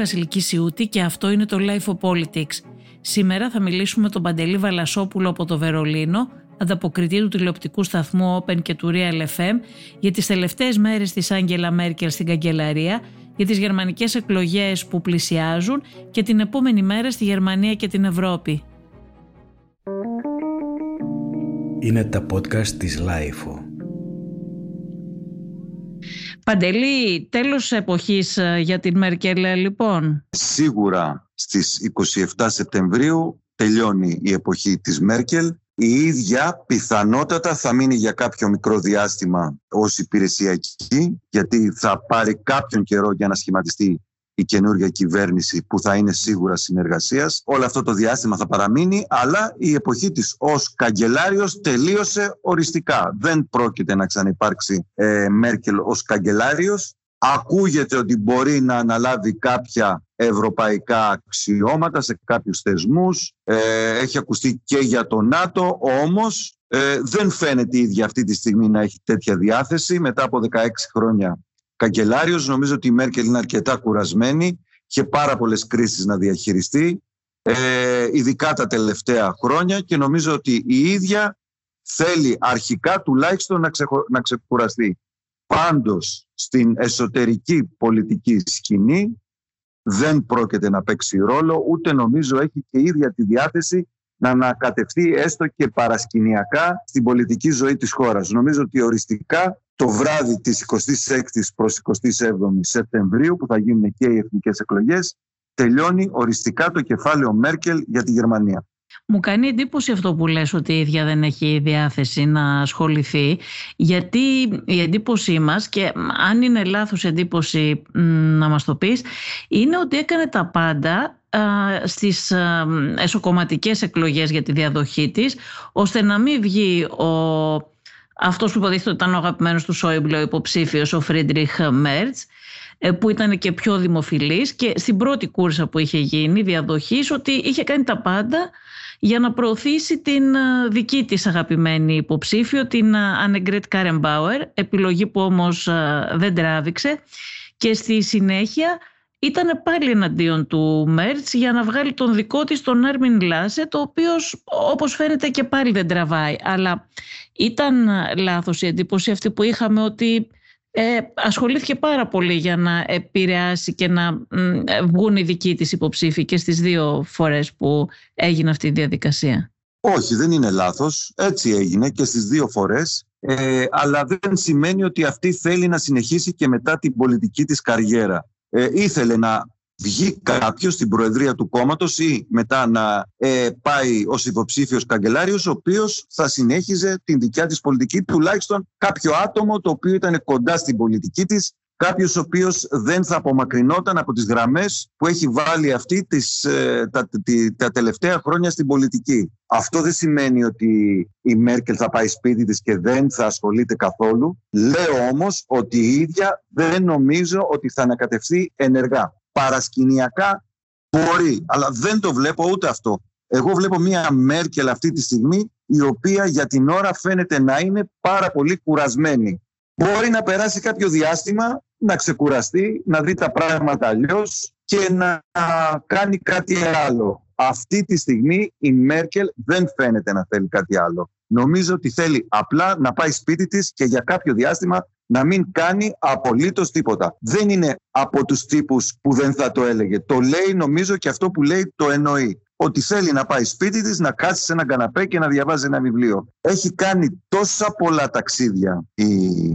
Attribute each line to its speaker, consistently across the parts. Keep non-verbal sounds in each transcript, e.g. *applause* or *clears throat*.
Speaker 1: Βασιλική Σιούτη και αυτό είναι το Life of Politics. Σήμερα θα μιλήσουμε με τον Παντελή Βαλασόπουλο από το Βερολίνο, ανταποκριτή του τηλεοπτικού σταθμού Open και του Real FM, για τις τελευταίες μέρες της Άγγελα Μέρκελ στην καγκελαρία, για τις γερμανικές εκλογές που πλησιάζουν και την επόμενη μέρα στη Γερμανία και την Ευρώπη.
Speaker 2: Είναι τα podcast της Lifeo.
Speaker 1: Παντελή, τέλος εποχής ε, για την Μέρκελ λοιπόν;
Speaker 3: Σίγουρα στις 27 Σεπτεμβρίου τελειώνει η εποχή της Μέρκελ. Η ίδια πιθανότατα θα μείνει για κάποιο μικρό διάστημα ως υπηρεσιακή γιατί θα πάρει κάποιον καιρό για να σχηματιστεί η καινούργια κυβέρνηση που θα είναι σίγουρα συνεργασίας. Όλο αυτό το διάστημα θα παραμείνει, αλλά η εποχή της ως καγκελάριος τελείωσε οριστικά. Δεν πρόκειται να ξανυπάρξει ε, Μέρκελ ως καγκελάριος. Ακούγεται ότι μπορεί να αναλάβει κάποια ευρωπαϊκά αξιώματα σε κάποιους θεσμούς. Ε, έχει ακουστεί και για το ΝΑΤΟ, όμως ε, δεν φαίνεται η ίδια αυτή τη στιγμή να έχει τέτοια διάθεση. Μετά από 16 χρόνια καγκελάριος. Νομίζω ότι η Μέρκελ είναι αρκετά κουρασμένη. και πάρα πολλές κρίσεις να διαχειριστεί, ε, ειδικά τα τελευταία χρόνια και νομίζω ότι η ίδια θέλει αρχικά τουλάχιστον να, ξεχω... να ξεκουραστεί. Πάντως στην εσωτερική πολιτική σκηνή δεν πρόκειται να παίξει ρόλο, ούτε νομίζω έχει και ίδια τη διάθεση να ανακατευθεί έστω και παρασκηνιακά στην πολιτική ζωή της χώρας. Νομίζω ότι οριστικά το βράδυ της 26ης προς 27ης Σεπτεμβρίου που θα γίνουν και οι εθνικές εκλογές τελειώνει οριστικά το κεφάλαιο Μέρκελ για τη Γερμανία.
Speaker 1: Μου κάνει εντύπωση αυτό που λες ότι η ίδια δεν έχει διάθεση να ασχοληθεί γιατί η εντύπωσή μας και αν είναι λάθος εντύπωση να μας το πεις είναι ότι έκανε τα πάντα στις εσωκομματικές εκλογές για τη διαδοχή της ώστε να μην βγει ο αυτός που υποτίθεται ότι ήταν ο αγαπημένος του Σόιμπλε, ο υποψήφιος, ο Φρίντριχ Μερτς, ε, που ήταν και πιο δημοφιλής και στην πρώτη κούρσα που είχε γίνει διαδοχής ότι είχε κάνει τα πάντα για να προωθήσει την ε, δική της αγαπημένη υποψήφιο, την Άνεγκρετ Καρενμπάουερ, επιλογή που όμως ε, δεν τράβηξε. Και στη συνέχεια ήταν πάλι εναντίον του Μέρτς για να βγάλει τον δικό της τον Άρμιν Λάσε, το οποίο όπως φαίνεται και πάλι δεν τραβάει. Αλλά ήταν λάθος η εντύπωση αυτή που είχαμε ότι ε, ασχολήθηκε πάρα πολύ για να επηρεάσει και να βγουν οι δικοί της υποψήφοι και στις δύο φορές που έγινε αυτή η διαδικασία.
Speaker 3: Όχι, δεν είναι λάθος. Έτσι έγινε και στις δύο φορές. Ε, αλλά δεν σημαίνει ότι αυτή θέλει να συνεχίσει και μετά την πολιτική της καριέρα ε, ήθελε να βγει κάποιος στην προεδρία του κόμματος ή μετά να ε, πάει ως υποψήφιος καγκελάριος ο οποίος θα συνέχιζε την δικιά της πολιτική τουλάχιστον κάποιο άτομο το οποίο ήταν κοντά στην πολιτική της Κάποιος ο οποίος δεν θα απομακρυνόταν από τις γραμμές που έχει βάλει αυτή τις, ε, τα, τα, τελευταία χρόνια στην πολιτική. Αυτό δεν σημαίνει ότι η Μέρκελ θα πάει σπίτι της και δεν θα ασχολείται καθόλου. Λέω όμως ότι η ίδια δεν νομίζω ότι θα ανακατευθεί ενεργά. Παρασκηνιακά μπορεί, αλλά δεν το βλέπω ούτε αυτό. Εγώ βλέπω μια Μέρκελ αυτή τη στιγμή η οποία για την ώρα φαίνεται να είναι πάρα πολύ κουρασμένη. Μπορεί να περάσει κάποιο διάστημα να ξεκουραστεί, να δει τα πράγματα αλλιώς και να κάνει κάτι άλλο. Αυτή τη στιγμή η Μέρκελ δεν φαίνεται να θέλει κάτι άλλο. Νομίζω ότι θέλει απλά να πάει σπίτι της και για κάποιο διάστημα να μην κάνει απολύτως τίποτα. Δεν είναι από τους τύπους που δεν θα το έλεγε. Το λέει νομίζω και αυτό που λέει το εννοεί ότι θέλει να πάει σπίτι της, να κάτσει σε ένα καναπέ και να διαβάζει ένα βιβλίο. Έχει κάνει τόσα πολλά ταξίδια η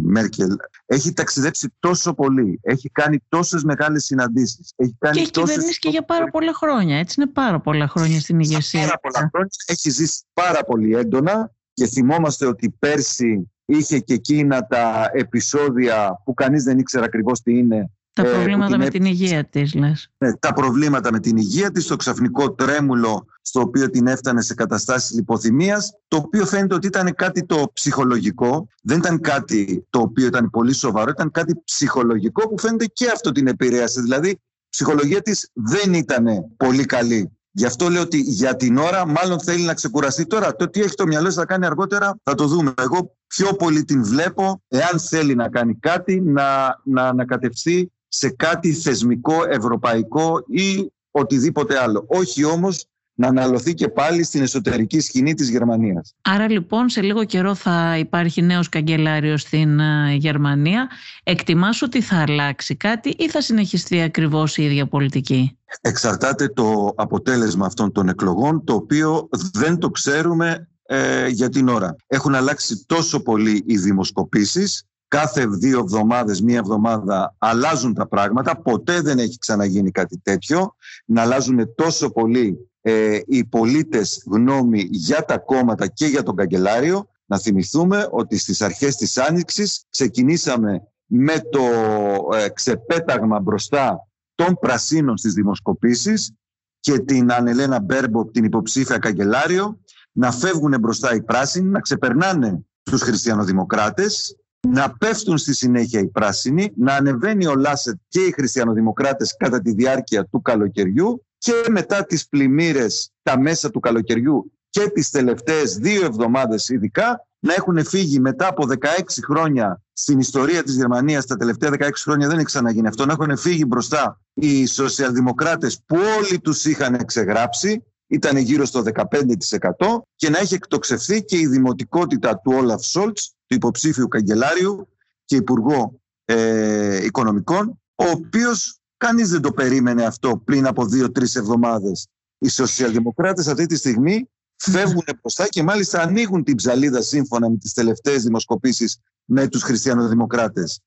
Speaker 3: Μέρκελ. Έχει ταξιδέψει τόσο πολύ. Έχει κάνει τόσες μεγάλες συναντήσεις.
Speaker 1: Έχει κάνει και έχει τόσες... κυβερνήσει και για πάρα πολλά χρόνια. Έτσι είναι πάρα πολλά χρόνια στην ηγεσία.
Speaker 3: Πάρα πολλά χρόνια. Έχει ζήσει πάρα πολύ έντονα και θυμόμαστε ότι πέρσι είχε και εκείνα τα επεισόδια που κανείς δεν ήξερε ακριβώς τι είναι
Speaker 1: τα ε, προβλήματα με την υγεία της, λες.
Speaker 3: Ναι, τα προβλήματα με την υγεία της, το ξαφνικό τρέμουλο στο οποίο την έφτανε σε καταστάσεις λιποθυμίας, το οποίο φαίνεται ότι ήταν κάτι το ψυχολογικό, δεν ήταν κάτι το οποίο ήταν πολύ σοβαρό, ήταν κάτι ψυχολογικό που φαίνεται και αυτό την επηρέασε. Δηλαδή, η ψυχολογία της δεν ήταν πολύ καλή. Γι' αυτό λέω ότι για την ώρα μάλλον θέλει να ξεκουραστεί. Τώρα το τι έχει το μυαλό θα κάνει αργότερα θα το δούμε. Εγώ πιο πολύ την βλέπω, εάν θέλει να κάνει κάτι, να, να ανακατευθεί σε κάτι θεσμικό, ευρωπαϊκό ή οτιδήποτε άλλο. Όχι όμως να αναλωθεί και πάλι στην εσωτερική σκηνή της Γερμανίας.
Speaker 1: Άρα λοιπόν σε λίγο καιρό θα υπάρχει νέος καγκελάριος στην ε, Γερμανία. Εκτιμάς ότι θα αλλάξει κάτι ή θα συνεχιστεί ακριβώς η ίδια πολιτική;
Speaker 3: Εξαρτάται το αποτέλεσμα αυτών των εκλογών, το οποίο δεν το ξέρουμε ε, για την ώρα. Έχουν αλλάξει τόσο πολύ οι δημοσκοπήσεις, κάθε δύο εβδομάδες, μία εβδομάδα αλλάζουν τα πράγματα, ποτέ δεν έχει ξαναγίνει κάτι τέτοιο, να αλλάζουν τόσο πολύ ε, οι πολίτες γνώμη για τα κόμματα και για τον καγκελάριο. Να θυμηθούμε ότι στις αρχές της Άνοιξης ξεκινήσαμε με το ε, ξεπέταγμα μπροστά των πρασίνων στις δημοσκοπήσεις και την Ανελένα Μπέρμπο, την υποψήφια καγκελάριο, να φεύγουν μπροστά οι πράσινοι, να ξεπερνάνε τους χριστιανοδημοκράτες, να πέφτουν στη συνέχεια οι πράσινοι, να ανεβαίνει ο Λάσετ και οι χριστιανοδημοκράτες κατά τη διάρκεια του καλοκαιριού και μετά τις πλημμύρες τα μέσα του καλοκαιριού και τις τελευταίες δύο εβδομάδες ειδικά να έχουν φύγει μετά από 16 χρόνια στην ιστορία της Γερμανίας. Τα τελευταία 16 χρόνια δεν έχει ξαναγίνει αυτό. Να έχουν φύγει μπροστά οι σοσιαλδημοκράτες που όλοι τους είχαν εξεγράψει ήταν γύρω στο 15% και να έχει εκτοξευθεί και η δημοτικότητα του Όλαφ Σόλτς, του υποψήφιου καγκελάριου και υπουργό ε, οικονομικών, ο οποίος κανείς δεν το περίμενε αυτό πριν από δύο-τρεις εβδομάδες. Οι σοσιαλδημοκράτες αυτή τη στιγμή φεύγουν μπροστά και μάλιστα ανοίγουν την ψαλίδα σύμφωνα με τις τελευταίες δημοσκοπήσεις με τους χριστιανοδημοκράτες.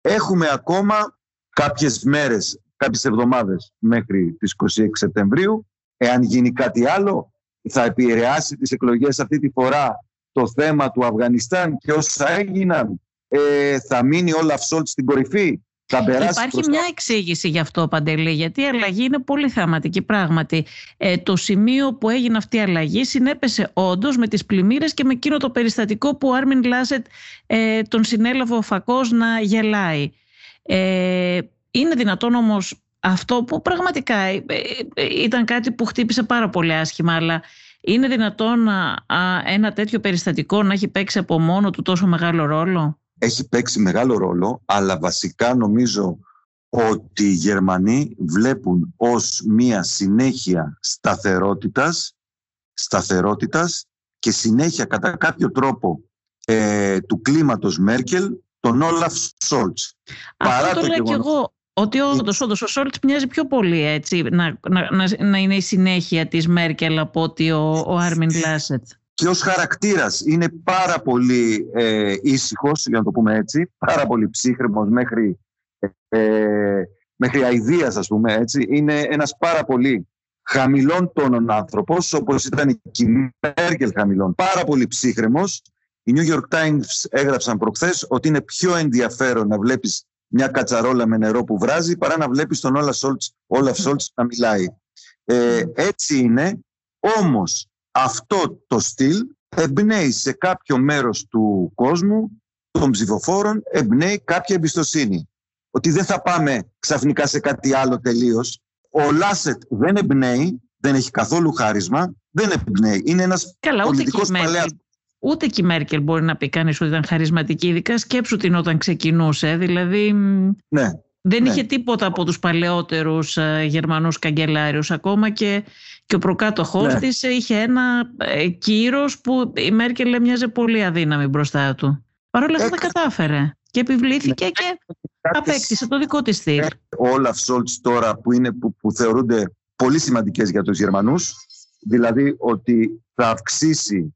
Speaker 3: Έχουμε ακόμα κάποιες μέρες, κάποιες εβδομάδες μέχρι τις 26 Σεπτεμβρίου Εάν γίνει κάτι άλλο, θα επηρεάσει τις εκλογές αυτή τη φορά το θέμα του Αφγανιστάν και όσα έγιναν. Ε, θα μείνει όλα Σόλτ στην κορυφή. Θα
Speaker 1: Υπάρχει μια εξήγηση γι' αυτό, Παντελή, γιατί η αλλαγή είναι πολύ θεαματική πράγματι. Ε, το σημείο που έγινε αυτή η αλλαγή συνέπεσε όντως με τις πλημμύρες και με εκείνο το περιστατικό που ο Άρμιν Λάσετ ε, τον συνέλαβε ο φακός να γελάει. Ε, είναι δυνατόν όμως αυτό που πραγματικά ε, ε, ήταν κάτι που χτύπησε πάρα πολύ άσχημα, αλλά είναι δυνατόν ένα τέτοιο περιστατικό να έχει παίξει από μόνο του τόσο μεγάλο ρόλο;
Speaker 3: Έχει παίξει μεγάλο ρόλο, αλλά βασικά νομίζω ότι οι Γερμανοί βλέπουν ως μία συνέχεια σταθερότητας, σταθερότητας και συνέχεια κατά κάποιο τρόπο ε, του κλίματος Μέρκελ τον Όλαφ Σόλτς.
Speaker 1: Αυτό το λέω και εγώ ότι όντως, όντως ο Σόλτς μοιάζει πιο πολύ έτσι να, να, να, είναι η συνέχεια της Μέρκελ από ότι ο, ο Άρμιν Λάσετ.
Speaker 3: Και ως χαρακτήρας είναι πάρα πολύ ε, ήσυχος, για να το πούμε έτσι, πάρα πολύ ψύχρεμος μέχρι, ε, μέχρι αηδίας ας πούμε έτσι. Είναι ένας πάρα πολύ χαμηλών τόνων άνθρωπος, όπως ήταν η Μέρκελ χαμηλών, πάρα πολύ ψύχρεμος. Οι New York Times έγραψαν προχθές ότι είναι πιο ενδιαφέρον να βλέπεις μια κατσαρόλα με νερό που βράζει παρά να βλέπεις τον Όλαφ Σόλτς, Σόλτς να μιλάει. Ε, έτσι είναι, όμως αυτό το στυλ εμπνέει σε κάποιο μέρος του κόσμου, των ψηφοφόρων, εμπνέει κάποια εμπιστοσύνη. Ότι δεν θα πάμε ξαφνικά σε κάτι άλλο τελείως. Ο Λάσετ δεν εμπνέει, δεν έχει καθόλου χάρισμα, δεν εμπνέει. Είναι ένας Καλά, πολιτικός παλαιάς.
Speaker 1: Ούτε και η Μέρκελ μπορεί να πει κανείς ότι ήταν χαρισματική, ειδικά σκέψου την όταν ξεκινούσε. Δηλαδή
Speaker 3: ναι,
Speaker 1: δεν
Speaker 3: ναι.
Speaker 1: είχε τίποτα από τους παλαιότερους ε, Γερμανούς καγκελάριους. Ακόμα και, και ο προκάτοχός ναι. της είχε ένα ε, κύρος που η Μέρκελ έμοιαζε πολύ αδύναμη μπροστά του. Παρ' όλα αυτά τα κατάφερε και επιβλήθηκε ναι. και απέκτησε το δικό της στυλ.
Speaker 3: Όλα Σόλτς τώρα που, είναι, που, που θεωρούνται πολύ σημαντικές για τους Γερμανούς, δηλαδή ότι θα αυξήσει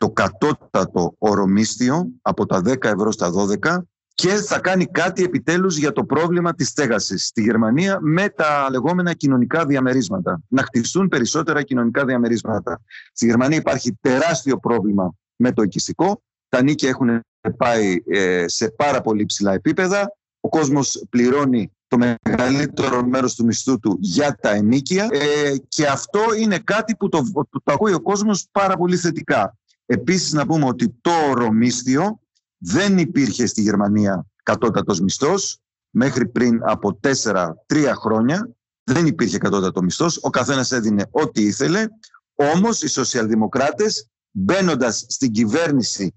Speaker 3: το κατώτατο ορομίσθιο από τα 10 ευρώ στα 12 και θα κάνει κάτι επιτέλους για το πρόβλημα της στέγασης στη Γερμανία με τα λεγόμενα κοινωνικά διαμερίσματα. Να χτιστούν περισσότερα κοινωνικά διαμερίσματα. Στη Γερμανία υπάρχει τεράστιο πρόβλημα με το οικιστικό. Τα νίκια έχουν πάει ε, σε πάρα πολύ ψηλά επίπεδα. Ο κόσμος πληρώνει το μεγαλύτερο μέρος του μισθού του για τα ενίκια ε, και αυτό είναι κάτι που το, το ακούει ο κόσμος πάρα πολύ θετικά. Επίσης να πούμε ότι το ορομίσθιο δεν υπήρχε στη Γερμανία κατώτατος μισθός μέχρι πριν από 4-3 χρόνια. Δεν υπήρχε κατώτατο μισθός, ο καθένας έδινε ό,τι ήθελε. Όμως οι σοσιαλδημοκράτες μπαίνοντας στην κυβέρνηση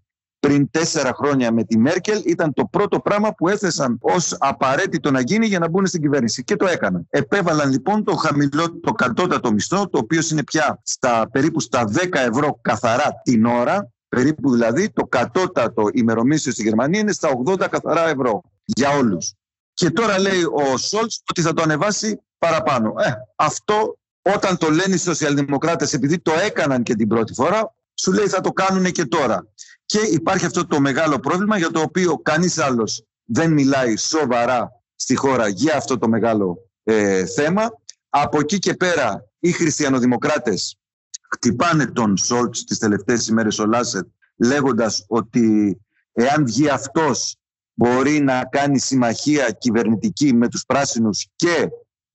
Speaker 3: πριν τέσσερα χρόνια με τη Μέρκελ ήταν το πρώτο πράγμα που έθεσαν ως απαραίτητο να γίνει για να μπουν στην κυβέρνηση. Και το έκαναν. Επέβαλαν λοιπόν το χαμηλό, το κατώτατο μισθό, το οποίο είναι πια στα περίπου στα 10 ευρώ καθαρά την ώρα. Περίπου δηλαδή το κατώτατο ημερομίσιο στη Γερμανία είναι στα 80 καθαρά ευρώ για όλους. Και τώρα λέει ο Σόλτς ότι θα το ανεβάσει παραπάνω. Ε, αυτό όταν το λένε οι σοσιαλδημοκράτες επειδή το έκαναν και την πρώτη φορά, σου λέει θα το κάνουν και τώρα. Και υπάρχει αυτό το μεγάλο πρόβλημα για το οποίο κανείς άλλος δεν μιλάει σοβαρά στη χώρα για αυτό το μεγάλο ε, θέμα. Από εκεί και πέρα οι χριστιανοδημοκράτες χτυπάνε τον Σόλτς τις τελευταίες ημέρες ο Λάσετ λέγοντας ότι εάν βγει αυτός μπορεί να κάνει συμμαχία κυβερνητική με τους πράσινους και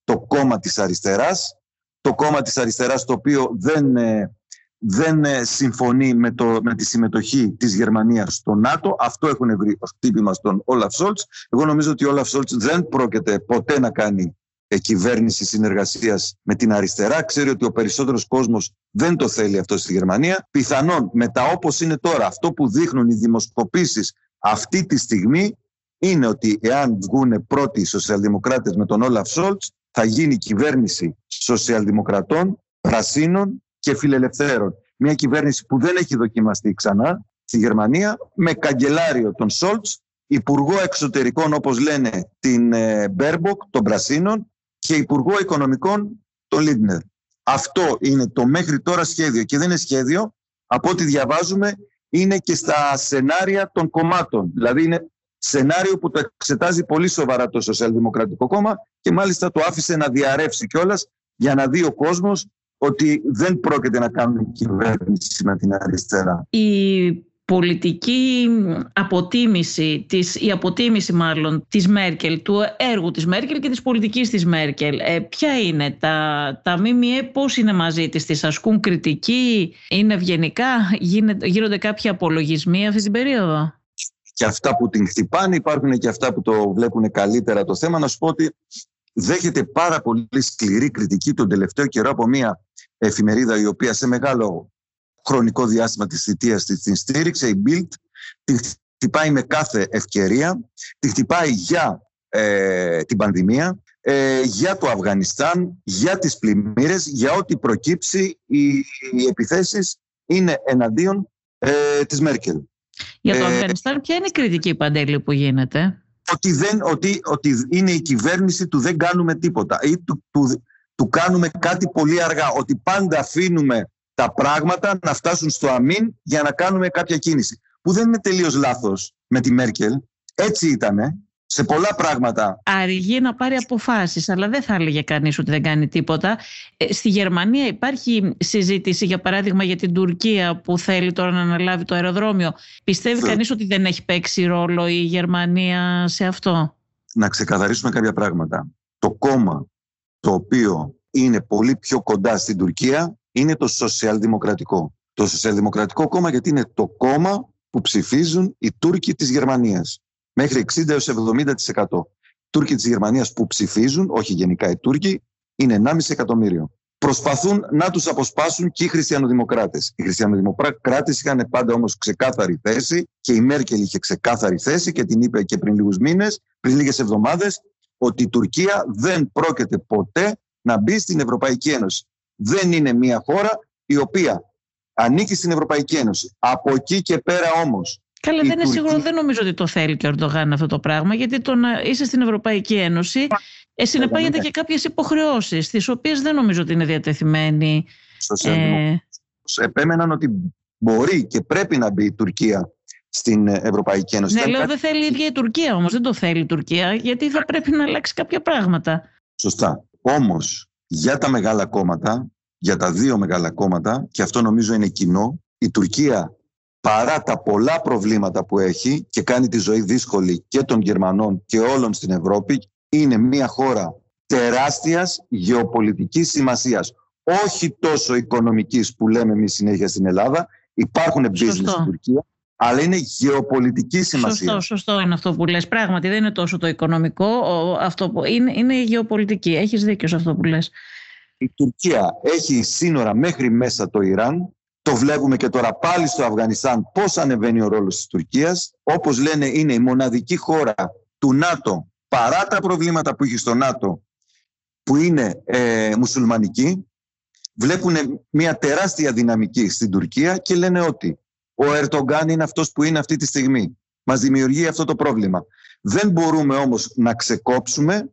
Speaker 3: το κόμμα της αριστεράς. Το κόμμα της αριστεράς το οποίο δεν ε, δεν ε, συμφωνεί με, το, με τη συμμετοχή της Γερμανίας στο ΝΑΤΟ. Αυτό έχουν βρει χτύπημα στον Όλαφ Σόλτς. Εγώ νομίζω ότι ο Όλαφ Σόλτς δεν πρόκειται ποτέ να κάνει ε, κυβέρνηση συνεργασίας με την αριστερά. Ξέρει ότι ο περισσότερος κόσμος δεν το θέλει αυτό στη Γερμανία. Πιθανόν μετά όπως είναι τώρα αυτό που δείχνουν οι δημοσκοπήσεις αυτή τη στιγμή είναι ότι εάν βγουν πρώτοι οι σοσιαλδημοκράτες με τον Όλαφ Σόλτς θα γίνει κυβέρνηση σοσιαλδημοκρατών, πρασίνων και φιλελευθέρων. Μια κυβέρνηση που δεν έχει δοκιμαστεί ξανά στη Γερμανία με καγκελάριο τον Σόλτς, υπουργό εξωτερικών όπως λένε την ε, Μπέρμποκ των Πρασίνων και υπουργό οικονομικών τον Λίντνερ. Αυτό είναι το μέχρι τώρα σχέδιο και δεν είναι σχέδιο, από ό,τι διαβάζουμε είναι και στα σενάρια των κομμάτων. Δηλαδή είναι σενάριο που το εξετάζει πολύ σοβαρά το Σοσιαλδημοκρατικό Κόμμα και μάλιστα το άφησε να διαρρεύσει κιόλας για να δει ο κόσμος ότι δεν πρόκειται να κάνουν κυβέρνηση με την αριστερά.
Speaker 1: Η πολιτική αποτίμηση, της, η αποτίμηση μάλλον της Μέρκελ, του έργου της Μέρκελ και της πολιτικής της Μέρκελ. Ε, ποια είναι τα, τα ΜΜΕ, πώς είναι μαζί της, τις ασκούν κριτική, είναι ευγενικά, γίνονται κάποιοι απολογισμοί αυτή την περίοδο;
Speaker 3: Και αυτά που την χτυπάνε, υπάρχουν και αυτά που το βλέπουν καλύτερα το θέμα. Να σου πω ότι δέχεται πάρα πολύ σκληρή κριτική τον τελευταίο καιρό από μια εφημερίδα η οποία σε μεγάλο χρονικό διάστημα της θητείας της την στήριξε, η Bild, την χτυπάει με κάθε ευκαιρία, την χτυπάει για ε, την πανδημία, ε, για το Αφγανιστάν, για τις πλημμύρες, για ό,τι προκύψει οι, οι επιθέσεις είναι εναντίον ε, της Μέρκελ.
Speaker 1: Για το ε, Αφγανιστάν ποια είναι η κριτική παντέλη που γίνεται;
Speaker 3: Ότι, δεν, ότι, ότι είναι η κυβέρνηση του δεν κάνουμε τίποτα ή του, του, του κάνουμε κάτι πολύ αργά. Ότι πάντα αφήνουμε τα πράγματα να φτάσουν στο αμήν για να κάνουμε κάποια κίνηση. Που δεν είναι τελείως λάθος με τη Μέρκελ. Έτσι ήτανε σε πολλά πράγματα.
Speaker 1: Αργεί να πάρει αποφάσεις, αλλά δεν θα έλεγε κανείς ότι δεν κάνει τίποτα. Ε, στη Γερμανία υπάρχει συζήτηση, για παράδειγμα, για την Τουρκία που θέλει τώρα να αναλάβει το αεροδρόμιο. Πιστεύει κανεί κανείς ότι δεν έχει παίξει ρόλο η Γερμανία σε αυτό;
Speaker 3: Να ξεκαθαρίσουμε κάποια πράγματα. Το κόμμα το οποίο είναι πολύ πιο κοντά στην Τουρκία είναι το σοσιαλδημοκρατικό. Το σοσιαλδημοκρατικό κόμμα γιατί είναι το κόμμα που ψηφίζουν οι Τούρκοι της Γερμανίας. Μέχρι 60 έως 70%. Οι Τούρκοι της Γερμανίας που ψηφίζουν, όχι γενικά οι Τούρκοι, είναι 1,5 εκατομμύριο. Προσπαθούν να τους αποσπάσουν και οι χριστιανοδημοκράτες. Οι χριστιανοδημοκράτες είχαν πάντα όμως ξεκάθαρη θέση και η Μέρκελ είχε ξεκάθαρη θέση και την είπε και πριν λίγους μήνες, πριν λίγες εβδομάδες, ότι η Τουρκία δεν πρόκειται ποτέ να μπει στην Ευρωπαϊκή Ένωση. Δεν είναι μια χώρα η οποία ανήκει στην Ευρωπαϊκή Ένωση. Από εκεί και πέρα όμως...
Speaker 1: Καλά, δεν είναι σίγουρο, δεν νομίζω ότι το θέλει και ο Ερντογάν αυτό το πράγμα, γιατί το να είσαι στην Ευρωπαϊκή Ένωση ε, συνεπάγεται και κάποιες υποχρεώσεις, τις οποίες δεν νομίζω ότι είναι διατεθειμένοι.
Speaker 3: Ε... Επέμεναν ότι μπορεί και πρέπει να μπει η Τουρκία στην Ευρωπαϊκή Ένωση.
Speaker 1: Ναι, λέω δεν θέλει η ίδια η Τουρκία όμως, δεν το θέλει η Τουρκία, γιατί θα πρέπει να αλλάξει κάποια πράγματα.
Speaker 3: Σωστά. Όμως, για τα μεγάλα κόμματα, για τα δύο μεγάλα κόμματα, και αυτό νομίζω είναι κοινό, η Τουρκία παρά τα πολλά προβλήματα που έχει και κάνει τη ζωή δύσκολη και των Γερμανών και όλων στην Ευρώπη, είναι μια χώρα τεράστιας γεωπολιτικής σημασίας. Όχι τόσο οικονομικής που λέμε εμείς συνέχεια στην Ελλάδα. Υπάρχουν business στην Τουρκία αλλά είναι γεωπολιτική σημασία.
Speaker 1: Σωστό, σωστό είναι αυτό που λες. Πράγματι δεν είναι τόσο το οικονομικό, αυτό που είναι, είναι η γεωπολιτική. Έχεις δίκιο σε αυτό που λες.
Speaker 3: Η Τουρκία έχει σύνορα μέχρι μέσα το Ιράν, Το βλέπουμε και τώρα πάλι στο Αφγανιστάν πώς ανεβαίνει ο ρόλος της Τουρκίας. Όπως λένε είναι η μοναδική χώρα του ΝΑΤΟ παρά τα προβλήματα που έχει στο ΝΑΤΟ που είναι ε, μουσουλμανική βλέπουν μια τεράστια δυναμική στην Τουρκία και λένε ότι ο Ερτογκάν είναι αυτός που είναι αυτή τη στιγμή. Μας δημιουργεί αυτό το πρόβλημα. Δεν μπορούμε όμως να ξεκόψουμε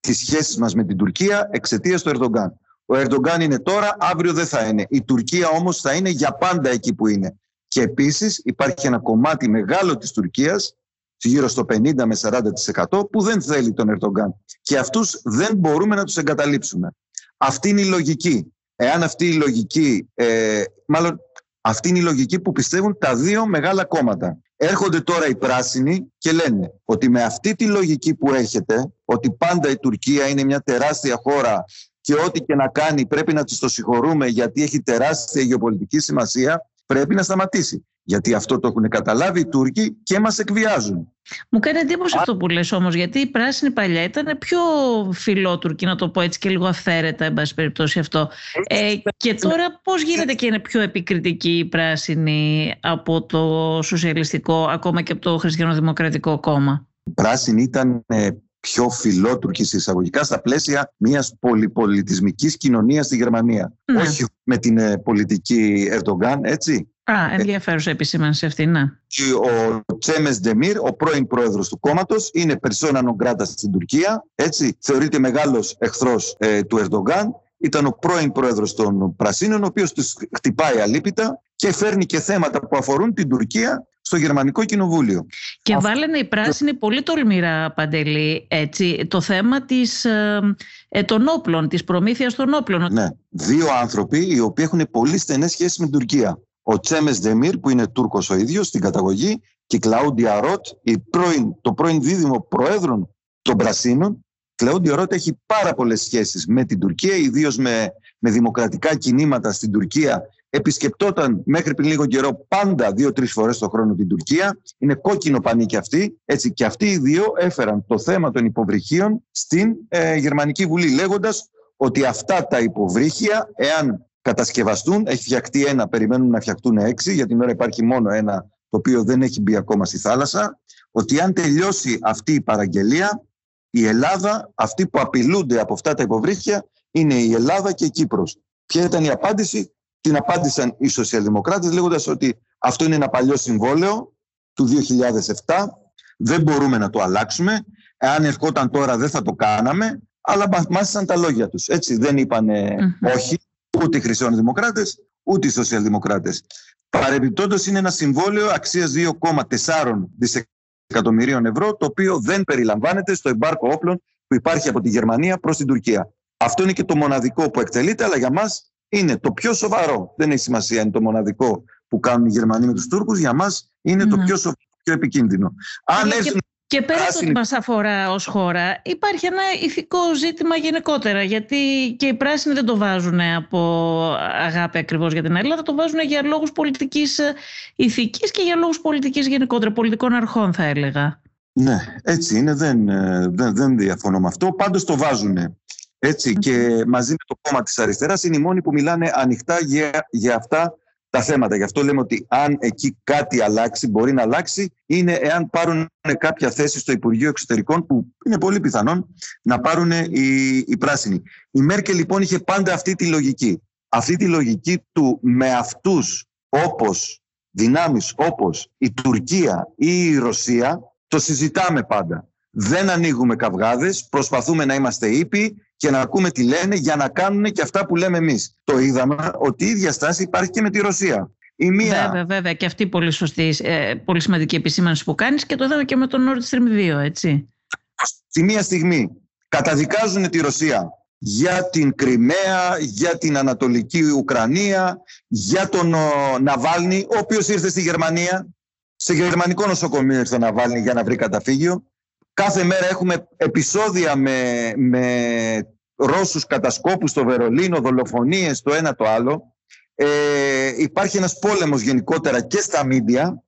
Speaker 3: τις σχέσεις μας με την Τουρκία εξαιτίας του Ερντογκάν. Ο Ερντογκάν είναι τώρα, αύριο δεν θα είναι. Η Τουρκία όμως θα είναι για πάντα εκεί που είναι. Και επίσης υπάρχει ένα κομμάτι μεγάλο της Τουρκίας, γύρω στο 50 με 40% που δεν θέλει τον Ερντογκάν. Και αυτούς δεν μπορούμε να τους εγκαταλείψουμε. Αυτή είναι η λογική. Εάν αυτή η λογική, ε, μάλλον αυτή είναι η λογική που πιστεύουν τα δύο μεγάλα κόμματα. Έρχονται τώρα οι πράσινοι και λένε ότι με αυτή τη λογική που έχετε, ότι πάντα η Τουρκία είναι μια τεράστια χώρα και ό,τι και να κάνει πρέπει να της το συγχωρούμε γιατί έχει τεράστια γεωπολιτική σημασία, πρέπει να σταματήσει. Γιατί αυτό το έχουν καταλάβει οι Τούρκοι και μας εκβιάζουν.
Speaker 1: Μου κάνει εντύπωση αυτό που λες όμως, γιατί η πράσινη παλιά ήταν πιο φιλότουρκη, να το πω έτσι και λίγο αυθαίρετα, εν πάση περιπτώσει αυτό. Ε, και τώρα πώς γίνεται και είναι πιο επικριτική η πράσινη από το σοσιαλιστικό, ακόμα και από το χριστιανοδημοκρατικό κόμμα;
Speaker 3: Η πράσινη ήταν ε, πιο φιλότουρκης εισαγωγικά στα πλαίσια μιας πολυπολιτισμικής κοινωνίας στη Γερμανία. Ναι. Όχι με την ε, πολιτική Ερντογκάν, έτσι.
Speaker 1: Α, ενδιαφέρουσα επισήμανση αυτή, ναι.
Speaker 3: Ο Τσέμες Ντεμίρ, ο πρώην πρόεδρος του κόμματος, είναι persona non grata στην Τουρκία. Έτσι, θεωρείται μεγάλος εχθρός ε, του Ερντογκάν. Ήταν ο πρώην πρόεδρος των Πρασίνων, ο οποίος τους χτυπάει αλήπητα και φέρνει και θέματα που αφορούν την Τουρκία στο Γερμανικό Κοινοβούλιο.
Speaker 1: Και βάλανε οι πράσινοι πολύ τολμηρά, Παντελή, έτσι, το θέμα της, ε, ε, των όπλων, της προμήθειας των όπλων.
Speaker 3: Ναι, δύο άνθρωποι οι οποίοι έχουν πολύ στενές σχέσεις με την Τουρκία ο Τσέμες Δεμίρ, που είναι Τούρκος ο ίδιος στην καταγωγή, και η Κλαούντια Ροτ, η πρώην, το πρώην δίδυμο προέδρων των Πρασίνων. Κλαούντια Ροτ έχει πάρα πολλές σχέσεις με την Τουρκία, ιδίως με, με δημοκρατικά κινήματα στην Τουρκία. Επισκεπτόταν μέχρι πριν λίγο καιρό πάντα δύο-τρεις φορές το χρόνο την Τουρκία. Είναι κόκκινο πανί και αυτοί. Έτσι, και αυτοί οι δύο έφεραν το θέμα των υποβρυχίων στην ε, Γερμανική Βουλή, λέγοντας ότι αυτά τα υποβρύχια, εάν κατασκευαστούν. Έχει φτιαχτεί ένα, περιμένουν να φτιαχτούν έξι. Για την ώρα υπάρχει μόνο ένα το οποίο δεν έχει μπει ακόμα στη θάλασσα. Ότι αν τελειώσει αυτή η παραγγελία, η Ελλάδα, αυτοί που απειλούνται από αυτά τα υποβρύχια, είναι η Ελλάδα και η Κύπρος. Ποια ήταν η απάντηση, την απάντησαν οι σοσιαλδημοκράτες λέγοντας ότι αυτό είναι ένα παλιό συμβόλαιο του 2007, δεν μπορούμε να το αλλάξουμε, εάν ερχόταν τώρα δεν θα το κάναμε, αλλά μάθησαν τα λόγια τους. Έτσι δεν είπαν όχι, ούτε οι χριστιανοδημοκράτες, ούτε οι σοσιαλδημοκράτες. Παρεμπιπτόντως είναι ένα συμβόλαιο αξίας 2,4 δισεκατομμυρίων ευρώ, το οποίο δεν περιλαμβάνεται στο εμπάρκο όπλων που υπάρχει από τη Γερμανία προς την Τουρκία. Αυτό είναι και το μοναδικό που εκτελείται, αλλά για μας είναι το πιο σοβαρό. Δεν έχει σημασία είναι το μοναδικό που κάνουν οι Γερμανοί με τους Τούρκους. Για μας είναι το πιο σοβαρό, πιο επικίνδυνο.
Speaker 1: Αν έρθουν και πέρα από το ότι μας αφορά ως χώρα, υπάρχει ένα ηθικό ζήτημα γενικότερα, γιατί και οι πράσινοι δεν το βάζουν από αγάπη ακριβώς για την Ελλάδα, το βάζουν για λόγους πολιτικής ηθικής και για λόγους πολιτικής γενικότερα, πολιτικών αρχών θα έλεγα.
Speaker 3: Ναι, έτσι είναι, δεν, ε, δεν, δεν διαφωνώ με αυτό, πάντως το βάζουν. Έτσι και μαζί με το κόμμα της αριστεράς είναι οι μόνοι που μιλάνε ανοιχτά για, για αυτά τα θέματα. Γι' αυτό λέμε ότι αν εκεί κάτι αλλάξει, μπορεί να αλλάξει, είναι εάν πάρουν κάποια θέση στο Υπουργείο Εξωτερικών, που είναι πολύ πιθανόν να πάρουν οι, οι πράσινοι. Η Μέρκελ λοιπόν είχε πάντα αυτή τη λογική. Αυτή τη λογική του με αυτούς όπως δυνάμεις όπως η Τουρκία ή η Ρωσία, το συζητάμε πάντα. Δεν ανοίγουμε καυγάδες, προσπαθούμε να είμαστε ήπιοι και να ακούμε τι λένε για να κάνουν και αυτά που λέμε εμείς. Το είδαμε ότι η ίδια στάση υπάρχει και με τη Ρωσία.
Speaker 1: Η μία... Βέβαια, βέβαια. Και αυτή πολύ σωστή, ε, πολύ σημαντική επισήμανση που κάνεις και το είδαμε και με τον Nord Stream 2, έτσι.
Speaker 3: Στη μία στιγμή καταδικάζουν τη Ρωσία για την Κρυμαία, για την Ανατολική Ουκρανία, για τον Ναβάλνη, ο οποίος ήρθε στη Γερμανία, σε γερμανικό νοσοκομείο ήρθε ο Ναβάλνη για να βρει καταφύγιο. Κάθε μέρα έχουμε επεισόδια με, με Ρώσους κατασκόπους στο Βερολίνο, δολοφονίες το ένα το άλλο. Ε, υπάρχει ένας πόλεμος γενικότερα και στα μίντια,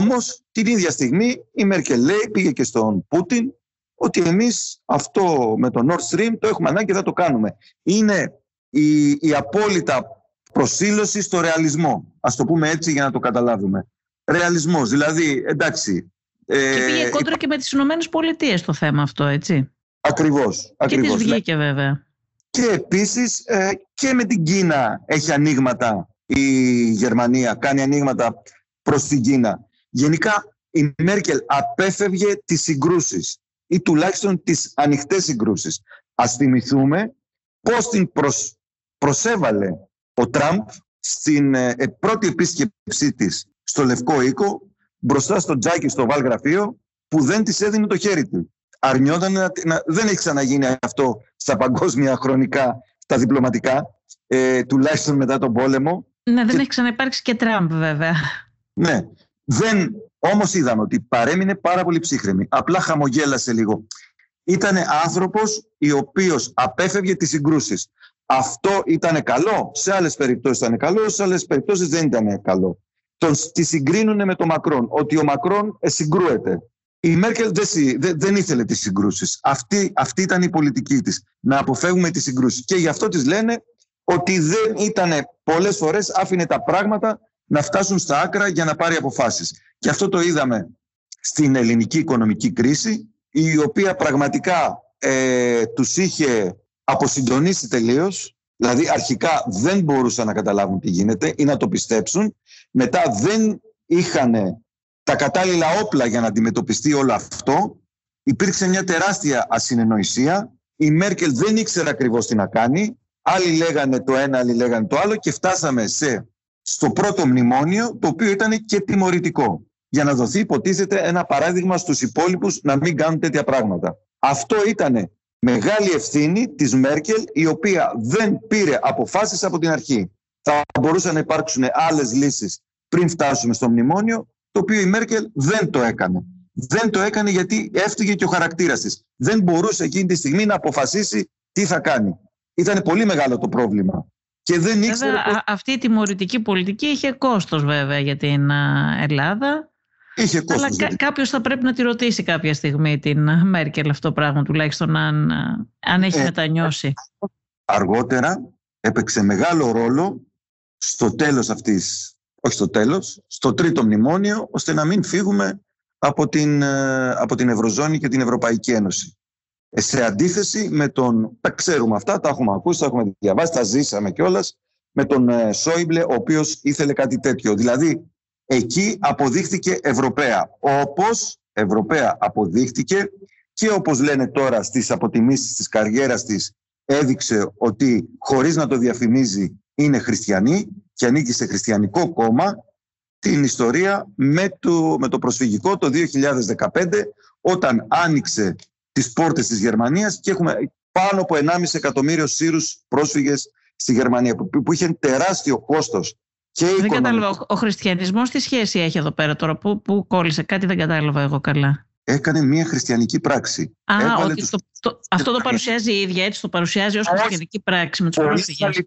Speaker 3: όμως την ίδια στιγμή η Μέρκελ λέει, πήγε και στον Πούτιν, ότι εμείς αυτό με το Nord Stream το έχουμε ανάγκη και θα το κάνουμε. Είναι η, η απόλυτα προσήλωση στο ρεαλισμό. Ας το πούμε έτσι για να το καταλάβουμε. Ρεαλισμός, δηλαδή, εντάξει...
Speaker 1: Ε, και πήγε κόντρα και με τις Ηνωμένες Πολιτείες το θέμα αυτό, έτσι.
Speaker 3: Ακριβώς. ακριβώς.
Speaker 1: Και τις βγήκε βέβαια.
Speaker 3: Και επίσης ε, και με την Κίνα έχει ανοίγματα η Γερμανία, κάνει ανοίγματα προς την Κίνα. Γενικά η Μέρκελ απέφευγε τις συγκρούσεις ή τουλάχιστον τις ανοιχτές συγκρούσεις. Ας θυμηθούμε πώς την προσέβαλε ο Τραμπ στην ε, ε, πρώτη επίσκεψή της στο Λευκό Οίκο μπροστά στο τζάκι στο Βαλγραφείο που δεν της έδινε το χέρι του. Αρνιόταν να, δεν έχει ξαναγίνει αυτό στα παγκόσμια χρονικά, στα διπλωματικά, ε, τουλάχιστον μετά τον πόλεμο.
Speaker 1: Ναι, δεν έχει ξαναυπάρξει και Τραμπ βέβαια.
Speaker 3: Ναι. Δεν, όμως είδαμε ότι παρέμεινε πάρα πολύ ψύχρεμη. Απλά χαμογέλασε λίγο. Ήταν άνθρωπος ο οποίος απέφευγε τις συγκρούσεις. Αυτό ήταν καλό. Σε άλλες περιπτώσεις ήταν καλό, σε άλλες περιπτώσεις δεν ήταν καλό. Τον, τη συγκρίνουν με τον Μακρόν, ότι ο Μακρόν ε, συγκρούεται. Η Μέρκελ δεν, δεν ήθελε τις συγκρούσεις. Αυτή, αυτή ήταν η πολιτική της, να αποφεύγουμε τις συγκρούσεις. Και γι' αυτό της λένε ότι δεν ήταν πολλές φορές άφηνε τα πράγματα να φτάσουν στα άκρα για να πάρει αποφάσεις. Και αυτό το είδαμε στην ελληνική οικονομική κρίση, η οποία πραγματικά ε, τους είχε αποσυντονίσει τελείως, δηλαδή αρχικά δεν μπορούσαν να καταλάβουν τι γίνεται ή να το πιστέψουν, μετά δεν είχαν τα κατάλληλα όπλα για να αντιμετωπιστεί όλο αυτό, υπήρξε μια τεράστια ασυνεννοησία, η Μέρκελ δεν ήξερε ακριβώς τι να κάνει, άλλοι λέγανε το ένα, άλλοι λέγανε το άλλο και φτάσαμε σε, στο πρώτο μνημόνιο, το οποίο ήταν και τιμωρητικό. Για να δοθεί υποτίθεται ένα παράδειγμα στους υπόλοιπους να μην κάνουν τέτοια πράγματα. Αυτό ήταν μεγάλη ευθύνη της Μέρκελ η οποία δεν πήρε αποφάσεις από την αρχή. Θα μπορούσαν να υπάρξουν άλλες λύσεις πριν φτάσουμε στο μνημόνιο, το οποίο η Μέρκελ δεν το έκανε. Δεν το έκανε γιατί έφυγε και ο χαρακτήρας της. Δεν μπορούσε εκείνη τη στιγμή να αποφασίσει τι θα κάνει. Ήταν πολύ μεγάλο το πρόβλημα. Και δεν ήξερε
Speaker 1: βέβαια, αυτή η τιμωρητική πολιτική είχε κόστος βέβαια για την Ελλάδα.
Speaker 3: Είχε κόστος,
Speaker 1: Αλλά κα- κάποιος θα πρέπει να τη ρωτήσει κάποια στιγμή την Μέρκελ αυτό το πράγμα, τουλάχιστον αν, αν έχει ε, μετανιώσει.
Speaker 3: Αργότερα έπαιξε μεγάλο ρόλο στο τέλος αυτής, όχι στο τέλος, στο τρίτο μνημόνιο, ώστε να μην φύγουμε από την, ε, από την Ευρωζώνη και την Ευρωπαϊκή Ένωση. Ε, σε αντίθεση με τον, τα ξέρουμε αυτά, τα έχουμε ακούσει, τα έχουμε διαβάσει, τα ζήσαμε κιόλας, με τον Σόιμπλε, ο οποίος ήθελε κάτι τέτοιο. Δηλαδή, εκεί αποδείχθηκε Ευρωπαία. Όπως Ευρωπαία αποδείχτηκε και όπως λένε τώρα στις αποτιμήσεις της καριέρας της έδειξε ότι χωρίς να το διαφημίζει είναι χριστιανή και ανήκει σε χριστιανικό κόμμα την ιστορία με το, με το προσφυγικό το 2015 όταν άνοιξε τις πόρτες της Γερμανίας και έχουμε πάνω από 1,5 εκατομμύριο Σύρους πρόσφυγες στη Γερμανία που, που είχε τεράστιο κόστος και
Speaker 1: δεν κατάλαβα. Ο χριστιανισμός τι σχέση έχει εδώ πέρα τώρα, πού, πού κόλλησε, κάτι δεν κατάλαβα εγώ καλά.
Speaker 3: Έκανε μια χριστιανική πράξη.
Speaker 1: Α, ότι τους... το, το, αυτό το παρουσιάζει η ίδια, έτσι το παρουσιάζει ως χριστιανική πράξη με τους πρόσφυγες.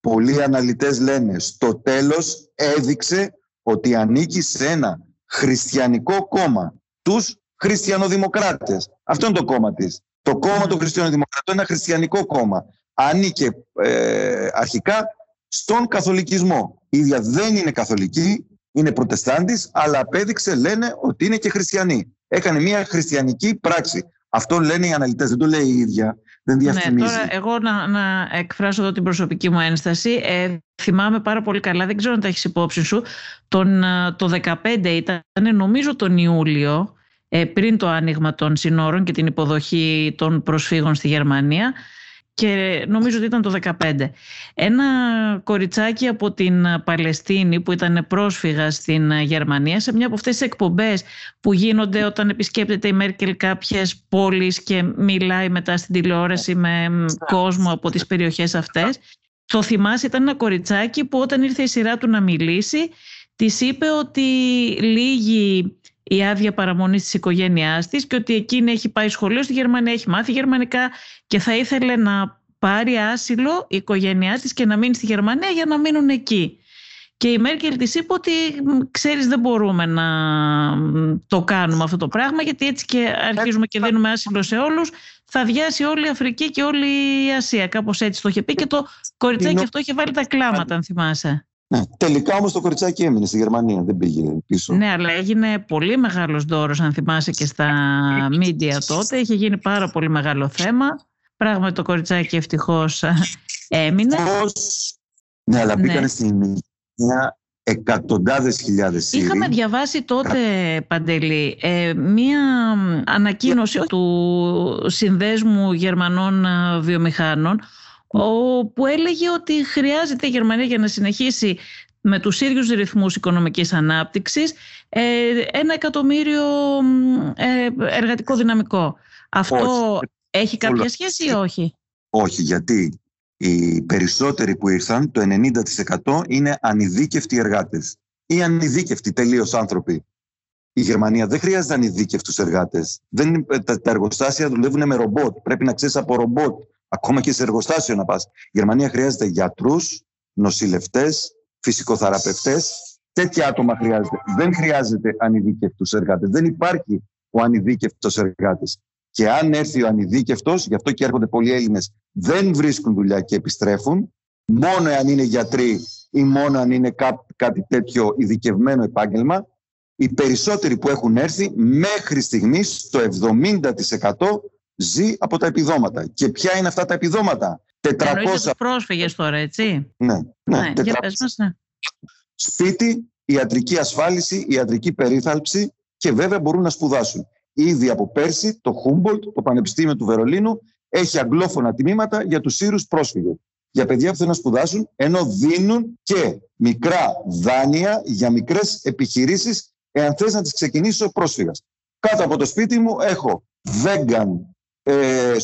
Speaker 3: Πολλοί αναλυτές λένε στο τέλος έδειξε ότι ανήκει σε ένα χριστιανικό κόμμα. Τους χριστιανοδημοκράτες. Αυτό είναι το κόμμα της. Το κόμμα των χριστιανοδημοκρατών είναι ένα χριστιανικό κόμμα. Ανήκε ε, αρχικά στον καθολικισμό. Η ίδια δεν είναι καθολική, είναι προτεστάντης, αλλά απέδειξε, λένε, ότι είναι και χριστιανή. Έκανε μια χριστιανική πράξη. Αυτό λένε οι αναλυτές, δεν το λέει η ίδια. Δεν
Speaker 1: ναι, διαφημίζει. Ναι, τώρα εγώ να, να εκφράσω εδώ την προσωπική μου ένσταση. Ε, θυμάμαι πάρα πολύ καλά, δεν ξέρω αν τα έχεις υπόψη σου, τον, ε, το 2015 ήταν νομίζω τον Ιούλιο, ε, πριν το άνοιγμα των συνόρων και την υποδοχή των προσφύγων στη Γερμανία, και νομίζω ότι ήταν το 2015. Ένα κοριτσάκι από την Παλαιστίνη που ήταν πρόσφυγα στην Γερμανία σε μια από αυτές τις εκπομπές που γίνονται όταν επισκέπτεται η Μέρκελ κάποιες πόλεις και μιλάει μετά στην τηλεόραση με κόσμο από τις περιοχές αυτές. Το θυμάσαι ήταν ένα κοριτσάκι που όταν ήρθε η σειρά του να μιλήσει της είπε ότι λίγοι η άδεια παραμονής της οικογένειάς της και ότι εκείνη έχει πάει σχολείο στη Γερμανία, έχει μάθει γερμανικά και θα ήθελε να πάρει άσυλο η οικογένειά της και να μείνει στη Γερμανία για να μείνουν εκεί. Και η Μέρκελ της είπε ότι ξέρεις δεν μπορούμε να το κάνουμε αυτό το πράγμα γιατί έτσι και αρχίζουμε και δίνουμε άσυλο σε όλους θα βιάσει όλη η Αφρική και όλη η Ασία. Κάπως έτσι το είχε πει και το κοριτσάκι αυτό είχε βάλει τα κλάματα αν θυμάσαι.
Speaker 3: Ναι, τελικά όμως το κοριτσάκι έμεινε στη Γερμανία, δεν πήγε πίσω.
Speaker 1: Ναι, αλλά έγινε πολύ μεγάλος δώρος, αν θυμάσαι και στα μίντια τότε. Είχε γίνει πάρα πολύ μεγάλο θέμα. Πράγματι το κοριτσάκι ευτυχώς έμεινε.
Speaker 3: Ναι, αλλά μπήκανε ναι. στην μια εκατοντάδες χιλιάδες Σύριοι.
Speaker 1: Είχαμε διαβάσει τότε, Παντελή, ε, μία ανακοίνωση του Συνδέσμου Γερμανών Βιομηχάνων που έλεγε ότι χρειάζεται η Γερμανία για να συνεχίσει με τους ίδιους ρυθμούς οικονομικής ανάπτυξης ε, ένα εκατομμύριο ε, εργατικό δυναμικό. Αυτό έχει κάποια σχέση ή όχι;
Speaker 3: Όχι, γιατί οι περισσότεροι που ήρθαν, το 90% είναι ανειδίκευτοι εργάτες ή ανειδίκευτοι τελείως άνθρωποι. Η Γερμανία δεν χρειάζεται ανειδίκευτους εργάτες. Δεν, τα, τα εργοστάσια δουλεύουν με ρομπότ. Πρέπει να ξέρεις από ρομπότ ακόμα και σε εργοστάσιο να πας. Η Γερμανία χρειάζεται γιατρούς, νοσηλευτές, φυσικοθεραπευτές. Τέτοια άτομα χρειάζεται. Δεν χρειάζεται ανειδίκευτους εργάτες. Δεν υπάρχει ο ανειδίκευτος εργάτης. Και αν έρθει ο ανειδίκευτος, γι' αυτό και έρχονται πολλοί Έλληνες, δεν βρίσκουν δουλειά και επιστρέφουν, μόνο αν είναι γιατροί ή μόνο αν είναι κάτι τέτοιο ειδικευμένο επάγγελμα, οι περισσότεροι που έχουν έρθει μέχρι στιγμής το 70% ζει από τα επιδόματα. Και ποια είναι αυτά τα επιδόματα; 400...
Speaker 1: Εννοείται πρόσφυγες τώρα, έτσι.
Speaker 3: Ναι, ναι. ναι 400... μας, ναι. Σπίτι, ιατρική ασφάλιση, ιατρική περίθαλψη και βέβαια μπορούν να σπουδάσουν. Ήδη από πέρσι το Humboldt, το Πανεπιστήμιο του Βερολίνου, έχει αγγλόφωνα τμήματα για τους Σύρους πρόσφυγες. Για παιδιά που θέλουν να σπουδάσουν, ενώ δίνουν και μικρά δάνεια για μικρές επιχειρήσεις, εάν θες να τις ξεκινήσεις ο πρόσφυγας. Κάτω από το σπίτι μου έχω vegan ε,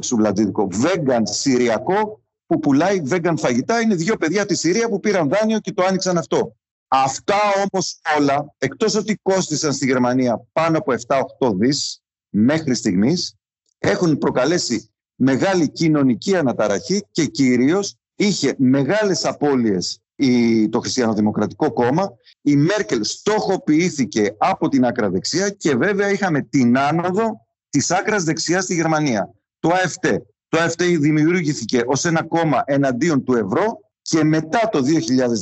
Speaker 3: σουβλατζίδικο, vegan συριακό που πουλάει vegan φαγητά. Είναι δύο παιδιά από τη Συρία που πήραν δάνειο και το άνοιξαν αυτό. Αυτά όμως όλα, εκτός ότι κόστησαν στη Γερμανία πάνω από 7-8 δις μέχρι στιγμής, έχουν προκαλέσει μεγάλη κοινωνική αναταραχή και κυρίως είχε μεγάλες απώλειες το Χριστιανοδημοκρατικό Κόμμα. Η Μέρκελ στοχοποιήθηκε από την άκρα δεξιά και βέβαια είχαμε την άνοδο Της άκρας δεξιάς στη Γερμανία. Το ΑΕΦΤ. Το ΑΕΦΤ δημιουργήθηκε ως ένα κόμμα εναντίον του ευρώ και μετά το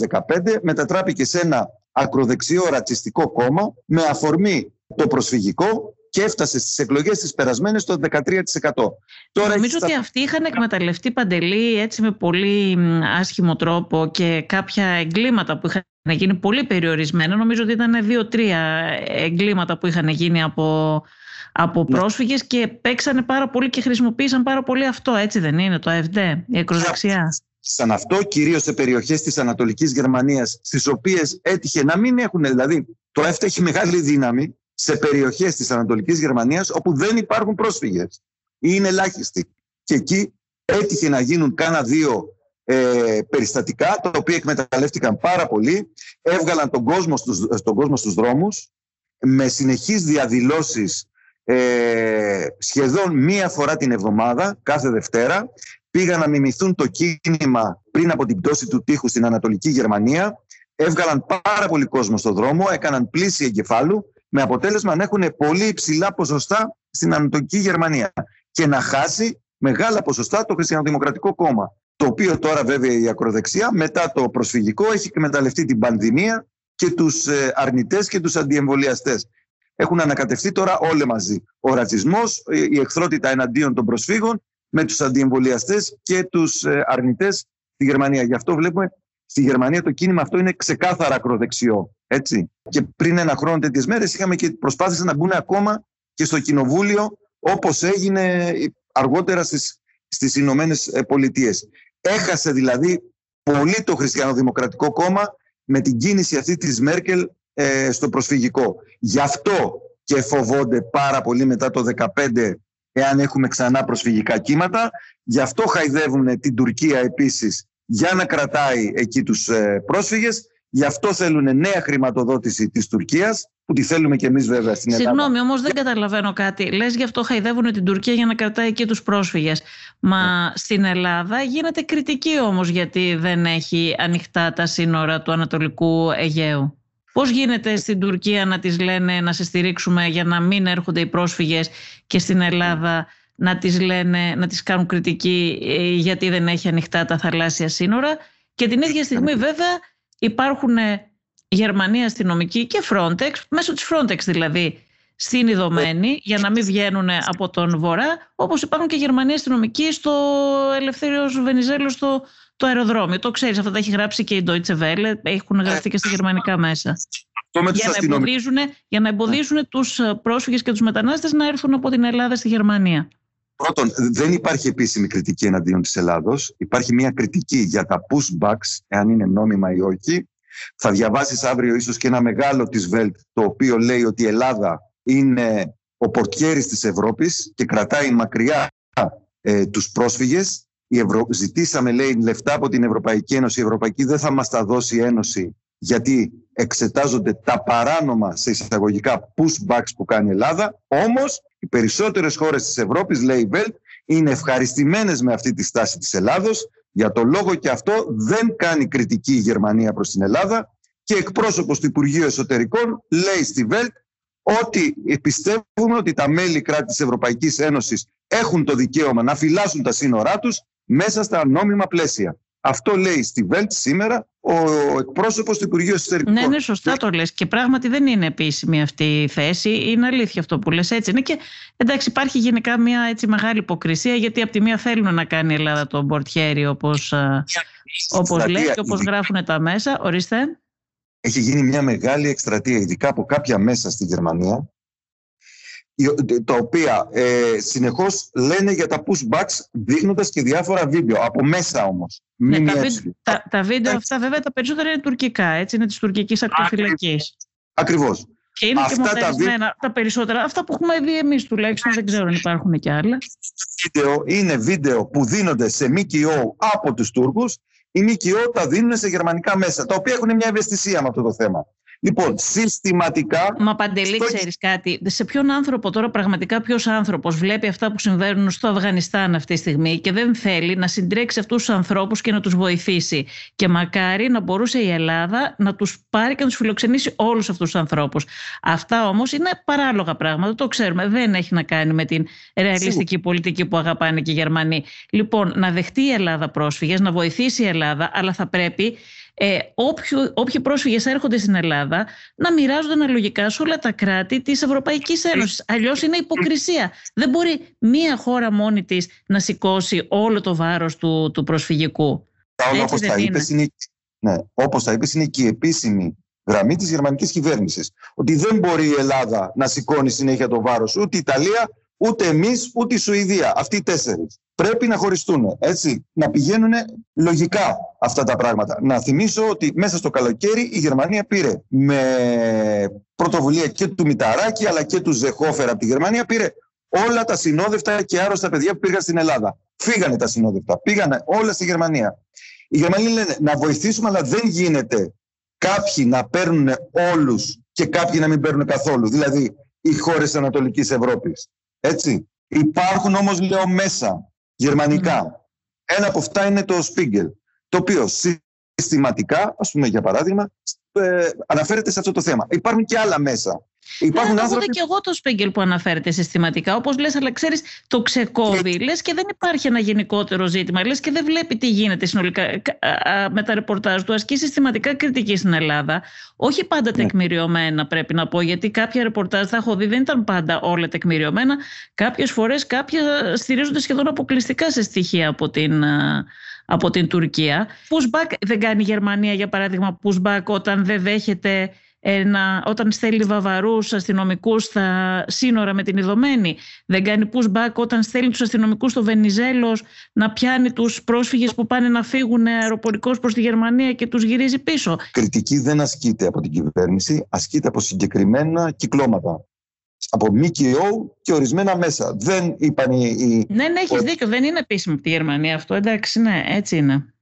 Speaker 3: 2015 μετατράπηκε σε ένα ακροδεξιό ρατσιστικό κόμμα με αφορμή το προσφυγικό και έφτασε στις εκλογές τις περασμένες στο 13%.
Speaker 1: Τώρα Νομίζω ότι αυτοί είχαν εκμεταλλευτεί παντελή έτσι με πολύ άσχημο τρόπο και κάποια εγκλήματα που είχαν γίνει πολύ περιορισμένα. Νομίζω ότι ήταν δύο-τρία εγκλήματα που είχαν γίνει από από ναι. πρόσφυγες και παίξανε πάρα πολύ και χρησιμοποίησαν πάρα πολύ αυτό, έτσι δεν είναι το ΑΕΦΔ, η ακροδεξιά;
Speaker 3: Σαν αυτό, κυρίως σε περιοχές της Ανατολικής Γερμανίας, στις οποίες έτυχε να μην έχουν, δηλαδή το ΑΕΦΔ έχει μεγάλη δύναμη σε περιοχές της Ανατολικής Γερμανίας όπου δεν υπάρχουν πρόσφυγες ή είναι ελάχιστοι. Και εκεί έτυχε να γίνουν κάνα δύο ε, περιστατικά, τα οποία εκμεταλλεύτηκαν πάρα πολύ, έβγαλαν τον κόσμο στους, τον κόσμο στους δρόμους, με συνεχείς διαδηλώσεις ε, σχεδόν μία φορά την εβδομάδα, κάθε Δευτέρα, πήγαν να μιμηθούν το κίνημα πριν από την πτώση του τείχους στην Ανατολική Γερμανία, έβγαλαν πάρα πολύ κόσμο στον δρόμο, έκαναν πλήση εγκεφάλου, με αποτέλεσμα να έχουν πολύ υψηλά ποσοστά στην Ανατολική Γερμανία και να χάσει μεγάλα ποσοστά το Χριστιανοδημοκρατικό Κόμμα. Το οποίο τώρα βέβαια η ακροδεξιά μετά το προσφυγικό έχει εκμεταλλευτεί την πανδημία και τους ε, αρνητές και τους αντιεμβολιαστές έχουν ανακατευτεί τώρα όλοι μαζί. Ο ρατσισμός, η εχθρότητα εναντίον των προσφύγων με τους αντιεμβολιαστές και τους ε, αρνητές στη Γερμανία. Γι' αυτό βλέπουμε στη Γερμανία το κίνημα αυτό είναι ξεκάθαρα ακροδεξιό. Έτσι. Και πριν ένα χρόνο τέτοιες μέρες είχαμε και προσπάθησαν να μπουν ακόμα και στο κοινοβούλιο όπως έγινε αργότερα στις, στις Ηνωμένες Πολιτείες. Έχασε δηλαδή πολύ το Χριστιανοδημοκρατικό Κόμμα με την κίνηση αυτή της Μέρκελ ε, στο προσφυγικό. Γι' αυτό και φοβόνται πάρα πολύ μετά το 2015 εάν έχουμε ξανά προσφυγικά κύματα. Γι' αυτό χαϊδεύουν την Τουρκία επίσης για να κρατάει εκεί τους ε, πρόσφυγες. Γι' αυτό θέλουν νέα χρηματοδότηση της Τουρκίας που τη θέλουμε και εμείς βέβαια στην Ελλάδα.
Speaker 1: Συγγνώμη, όμως δεν καταλαβαίνω κάτι. Λες γι' αυτό χαϊδεύουν την Τουρκία για να κρατάει εκεί τους πρόσφυγες. Μα ναι. στην Ελλάδα γίνεται κριτική όμως γιατί δεν έχει ανοιχτά τα σύνορα του Ανατολικού Αιγαίου. Πώς γίνεται στην Τουρκία να τις λένε να σε στηρίξουμε για να μην έρχονται οι πρόσφυγες και στην Ελλάδα να τις λένε, να τις κάνουν κριτική ε, γιατί δεν έχει ανοιχτά τα θαλάσσια σύνορα; Και την ίδια στιγμή βέβαια υπάρχουν Γερμανοί αστυνομικοί και Frontex, μέσω της Frontex δηλαδή, στην Ιδωμένη για να μην βγαίνουν από τον Βορρά, όπως υπάρχουν και Γερμανοί αστυνομικοί στο Ελευθέριος Βενιζέλος στο το αεροδρόμιο. Το ξέρεις, αυτό τα έχει γράψει και η Deutsche Welle, έχουν γραφτεί και στα γερμανικά μέσα. Για να, εμποδίζουν, για να εμποδίζουν τους πρόσφυγες και τους μετανάστες να έρθουν από την Ελλάδα στη Γερμανία.
Speaker 3: Πρώτον, δεν υπάρχει επίσημη κριτική εναντίον της Ελλάδος. Υπάρχει μια κριτική για τα pushbacks, εάν είναι νόμιμα ή όχι. Θα διαβάσεις αύριο ίσως και ένα μεγάλο της Βέλτ, το οποίο λέει ότι η Ελλάδα είναι ο πορτιέρης της Ευρώπης και κρατάει μακριά ε, τους πρόσφυγες. Η Ευρω... Ζητήσαμε, λέει, λεφτά από την Ευρωπαϊκή Ένωση. Η Ευρωπαϊκή δεν θα μας τα δώσει η Ένωση γιατί εξετάζονται τα παράνομα σε εισαγωγικά pushbacks που κάνει η Ελλάδα. Όμως οι περισσότερες χώρες της Ευρώπης, λέει η Βέλτ, είναι ευχαριστημένες με αυτή τη στάση της Ελλάδος. Για το λόγο και αυτό δεν κάνει κριτική η Γερμανία προς την Ελλάδα και εκπρόσωπος του Υπουργείου Εσωτερικών λέει στη Βέλτ ότι πιστεύουμε ότι τα μέλη κράτη της Ευρωπαϊκής Ένωσης έχουν το δικαίωμα να φυλάσσουν τα σύνορά τους μέσα στα νόμιμα πλαίσια. Αυτό λέει στη Βέλτ σήμερα ο εκπρόσωπος του Υπουργείου Εσωτερικών.
Speaker 1: Ναι, ναι, σωστά το λες. Και πράγματι δεν είναι επίσημη αυτή η θέση. Είναι αλήθεια αυτό που λες. Έτσι είναι. Και εντάξει, υπάρχει γενικά μια έτσι μεγάλη υποκρισία, γιατί από τη μία θέλουν να κάνει η Ελλάδα το μπορτιέρι, όπως όπως λέει και όπως γράφουν τα μέσα. Ορίστε.
Speaker 3: Έχει γίνει μια μεγάλη εκστρατεία, ειδικά από κάποια μέσα στη Γερμανία, τα οποία ε, συνεχώς λένε για τα pushbacks δείχνοντας και διάφορα βίντεο, από μέσα όμως.
Speaker 1: Ναι, τα, τα, τα, βίντεο αυτά βέβαια τα περισσότερα είναι τουρκικά, έτσι, είναι της τουρκικής ακτοφυλακής.
Speaker 3: Ακριβώς.
Speaker 1: Και είναι αυτά και τα, τα περισσότερα. Αυτά που έχουμε δει εμείς τουλάχιστον, δεν ξέρω αν υπάρχουν και άλλα.
Speaker 3: Βίντεο είναι βίντεο που δίνονται σε ΜΚΟ από τους Τούρκους. Οι ΜΚΟ τα δίνουν σε γερμανικά μέσα, τα οποία έχουν μια ευαισθησία με αυτό το θέμα. Λοιπόν, συστηματικά.
Speaker 1: Μα παντελή, ξέρεις κάτι. Σε ποιον άνθρωπο τώρα, πραγματικά ποιος άνθρωπος βλέπει αυτά που συμβαίνουν στο Αφγανιστάν αυτή τη στιγμή και δεν θέλει να συντρέξει αυτούς τους ανθρώπους και να τους βοηθήσει. Και μακάρι να μπορούσε η Ελλάδα να τους πάρει και να τους φιλοξενήσει όλους αυτούς τους ανθρώπους. Αυτά όμως είναι παράλογα πράγματα, το ξέρουμε. Δεν έχει να κάνει με την ρεαλιστική πολιτική που αγαπάνε και οι Γερμανοί. Λοιπόν, να δεχτεί η Ελλάδα πρόσφυγες, να βοηθήσει η Ελλάδα, αλλά θα πρέπει ε, όποιοι, όποιοι πρόσφυγες έρχονται στην Ελλάδα να μοιράζονται αναλογικά σε όλα τα κράτη της Ευρωπαϊκής Ένωσης. Αλλιώς είναι υποκρισία. Δεν μπορεί μία χώρα μόνη της να σηκώσει όλο το βάρος του, του προσφυγικού.
Speaker 3: όπως τα, είπες, είναι, ναι, όπως τα είπες, είναι και η επίσημη γραμμή της γερμανικής κυβέρνησης. Ότι δεν μπορεί η Ελλάδα να σηκώνει συνέχεια το βάρος ούτε η Ιταλία, ούτε εμείς, ούτε η Σουηδία. Αυτοί οι τέσσερις πρέπει να χωριστούν. Έτσι, να πηγαίνουν λογικά αυτά τα πράγματα. Να θυμίσω ότι μέσα στο καλοκαίρι η Γερμανία πήρε με πρωτοβουλία και του Μηταράκη αλλά και του Ζεχόφερα από τη Γερμανία πήρε όλα τα συνόδευτα και άρρωστα παιδιά που πήγαν στην Ελλάδα. Φύγανε τα συνόδευτα, πήγανε όλα στη Γερμανία. Οι Γερμανοί λένε να βοηθήσουμε αλλά δεν γίνεται κάποιοι να παίρνουν όλους και κάποιοι να μην παίρνουν καθόλου. Δηλαδή οι χώρες της Ανατολικής Ευρώπης. Έτσι. Υπάρχουν όμως λέω μέσα γερμανικά. Ένα από αυτά είναι το Spiegel, το οποίο συστηματικά, ας πούμε για παράδειγμα, ε, αναφέρεται σε αυτό το θέμα. Υπάρχουν και άλλα μέσα.
Speaker 1: Υπάρχουν ναι, άνθρωποι... και εγώ το Σπίγκελ που αναφέρεται συστηματικά. Όπως λες, αλλά ξέρεις, το ξεκόβει. Και... Λες και δεν υπάρχει ένα γενικότερο ζήτημα. Λες και δεν βλέπει τι γίνεται συνολικά με τα ρεπορτάζ του. Ασκεί συστηματικά κριτική στην Ελλάδα. Όχι πάντα ναι. τεκμηριωμένα, πρέπει να πω, γιατί κάποια ρεπορτάζ θα έχω δει δεν ήταν πάντα όλα τεκμηριωμένα. Κάποιες φορές κάποια στηρίζονται σχεδόν αποκλειστικά σε στοιχεία από την, από την Τουρκία. Pushback δεν κάνει η Γερμανία, για παράδειγμα, pushback όταν δεν δέχεται ένα, όταν στέλνει βαβαρούς αστυνομικούς στα σύνορα με την Ιδωμένη. Δεν κάνει pushback όταν στέλνει τους αστυνομικούς στο Βενιζέλο να πιάνει τους πρόσφυγες που πάνε να φύγουν αεροπορικώς προς τη Γερμανία και τους γυρίζει πίσω.
Speaker 3: Κριτική δεν ασκείται από την κυβέρνηση, ασκείται από συγκεκριμένα κυκλώματα από ΜΚΟ και ορισμένα μέσα. Δεν είπαν οι...
Speaker 1: Ναι, ναι, έχεις δίκιο. Δεν είναι επίσημο από τη Γερμανία αυτό. Εντάξει, ναι, έτσι είναι.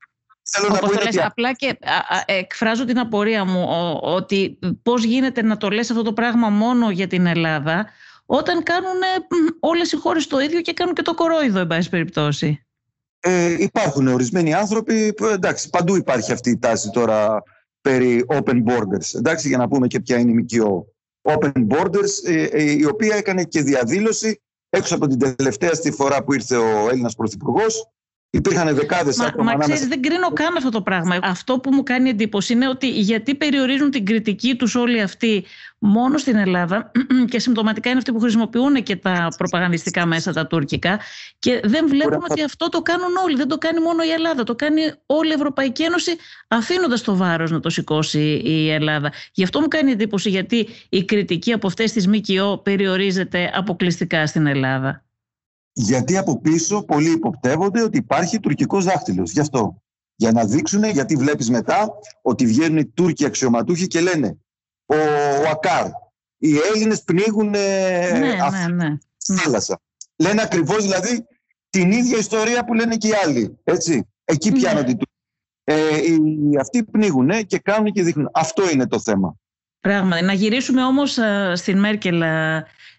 Speaker 3: θέλω να πω ότι...
Speaker 1: Απλά και εκφράζω την απορία μου ότι πώς γίνεται να το λες αυτό το πράγμα μόνο για την Ελλάδα όταν κάνουν όλες οι χώρες το ίδιο και κάνουν και το κορόιδο, εν πάση περιπτώσει.
Speaker 3: Ε, υπάρχουν ορισμένοι άνθρωποι, εντάξει, παντού υπάρχει αυτή η τάση τώρα περί open borders, εντάξει, για να πούμε και ποια είναι η ΜΚΟ. Open borders, ε, ε, η οποία έκανε και διαδήλωση έξω από την τελευταία στη φορά που ήρθε ο Έλληνας Πρωθυπουργός Υπήρχαν δεκάδες άτομα.
Speaker 1: Μα ξέρεις, δεν κρίνω καν αυτό το πράγμα. Αυτό που μου κάνει εντύπωση είναι ότι γιατί περιορίζουν την κριτική τους όλοι αυτοί μόνο στην Ελλάδα *clears throat* και συμπτωματικά είναι αυτοί που χρησιμοποιούν και τα προπαγανδιστικά μέσα τα τουρκικά και δεν βλέπουμε ότι αυτό το κάνουν όλοι. Δεν το κάνει μόνο η Ελλάδα. Το κάνει όλη η Ευρωπαϊκή Ένωση αφήνοντας το βάρος να το σηκώσει η Ελλάδα. Γι' αυτό μου κάνει εντύπωση γιατί η κριτική από αυτές τις ΜΚΟ περιορίζεται αποκλειστικά στην Ελλάδα.
Speaker 3: Γιατί από πίσω πολλοί υποπτεύονται ότι υπάρχει τουρκικός δάχτυλος. Γι' αυτό. Για να δείξουν, γιατί βλέπεις μετά ότι βγαίνουν οι Τούρκοι αξιωματούχοι και λένε ο, ο Ακάρ, οι Έλληνες πνίγουν ναι,
Speaker 1: ναι, ναι.
Speaker 3: θάλασσα. Λένε ακριβώς δηλαδή την ίδια ιστορία που λένε και οι άλλοι. Έτσι. Εκεί ναι. πιάνονται οι Τούρκοι. Ε, οι, αυτοί πνίγουν και κάνουν και δείχνουν. Αυτό είναι το θέμα.
Speaker 1: Πράγματι. Να γυρίσουμε όμως στην Μέρκελ,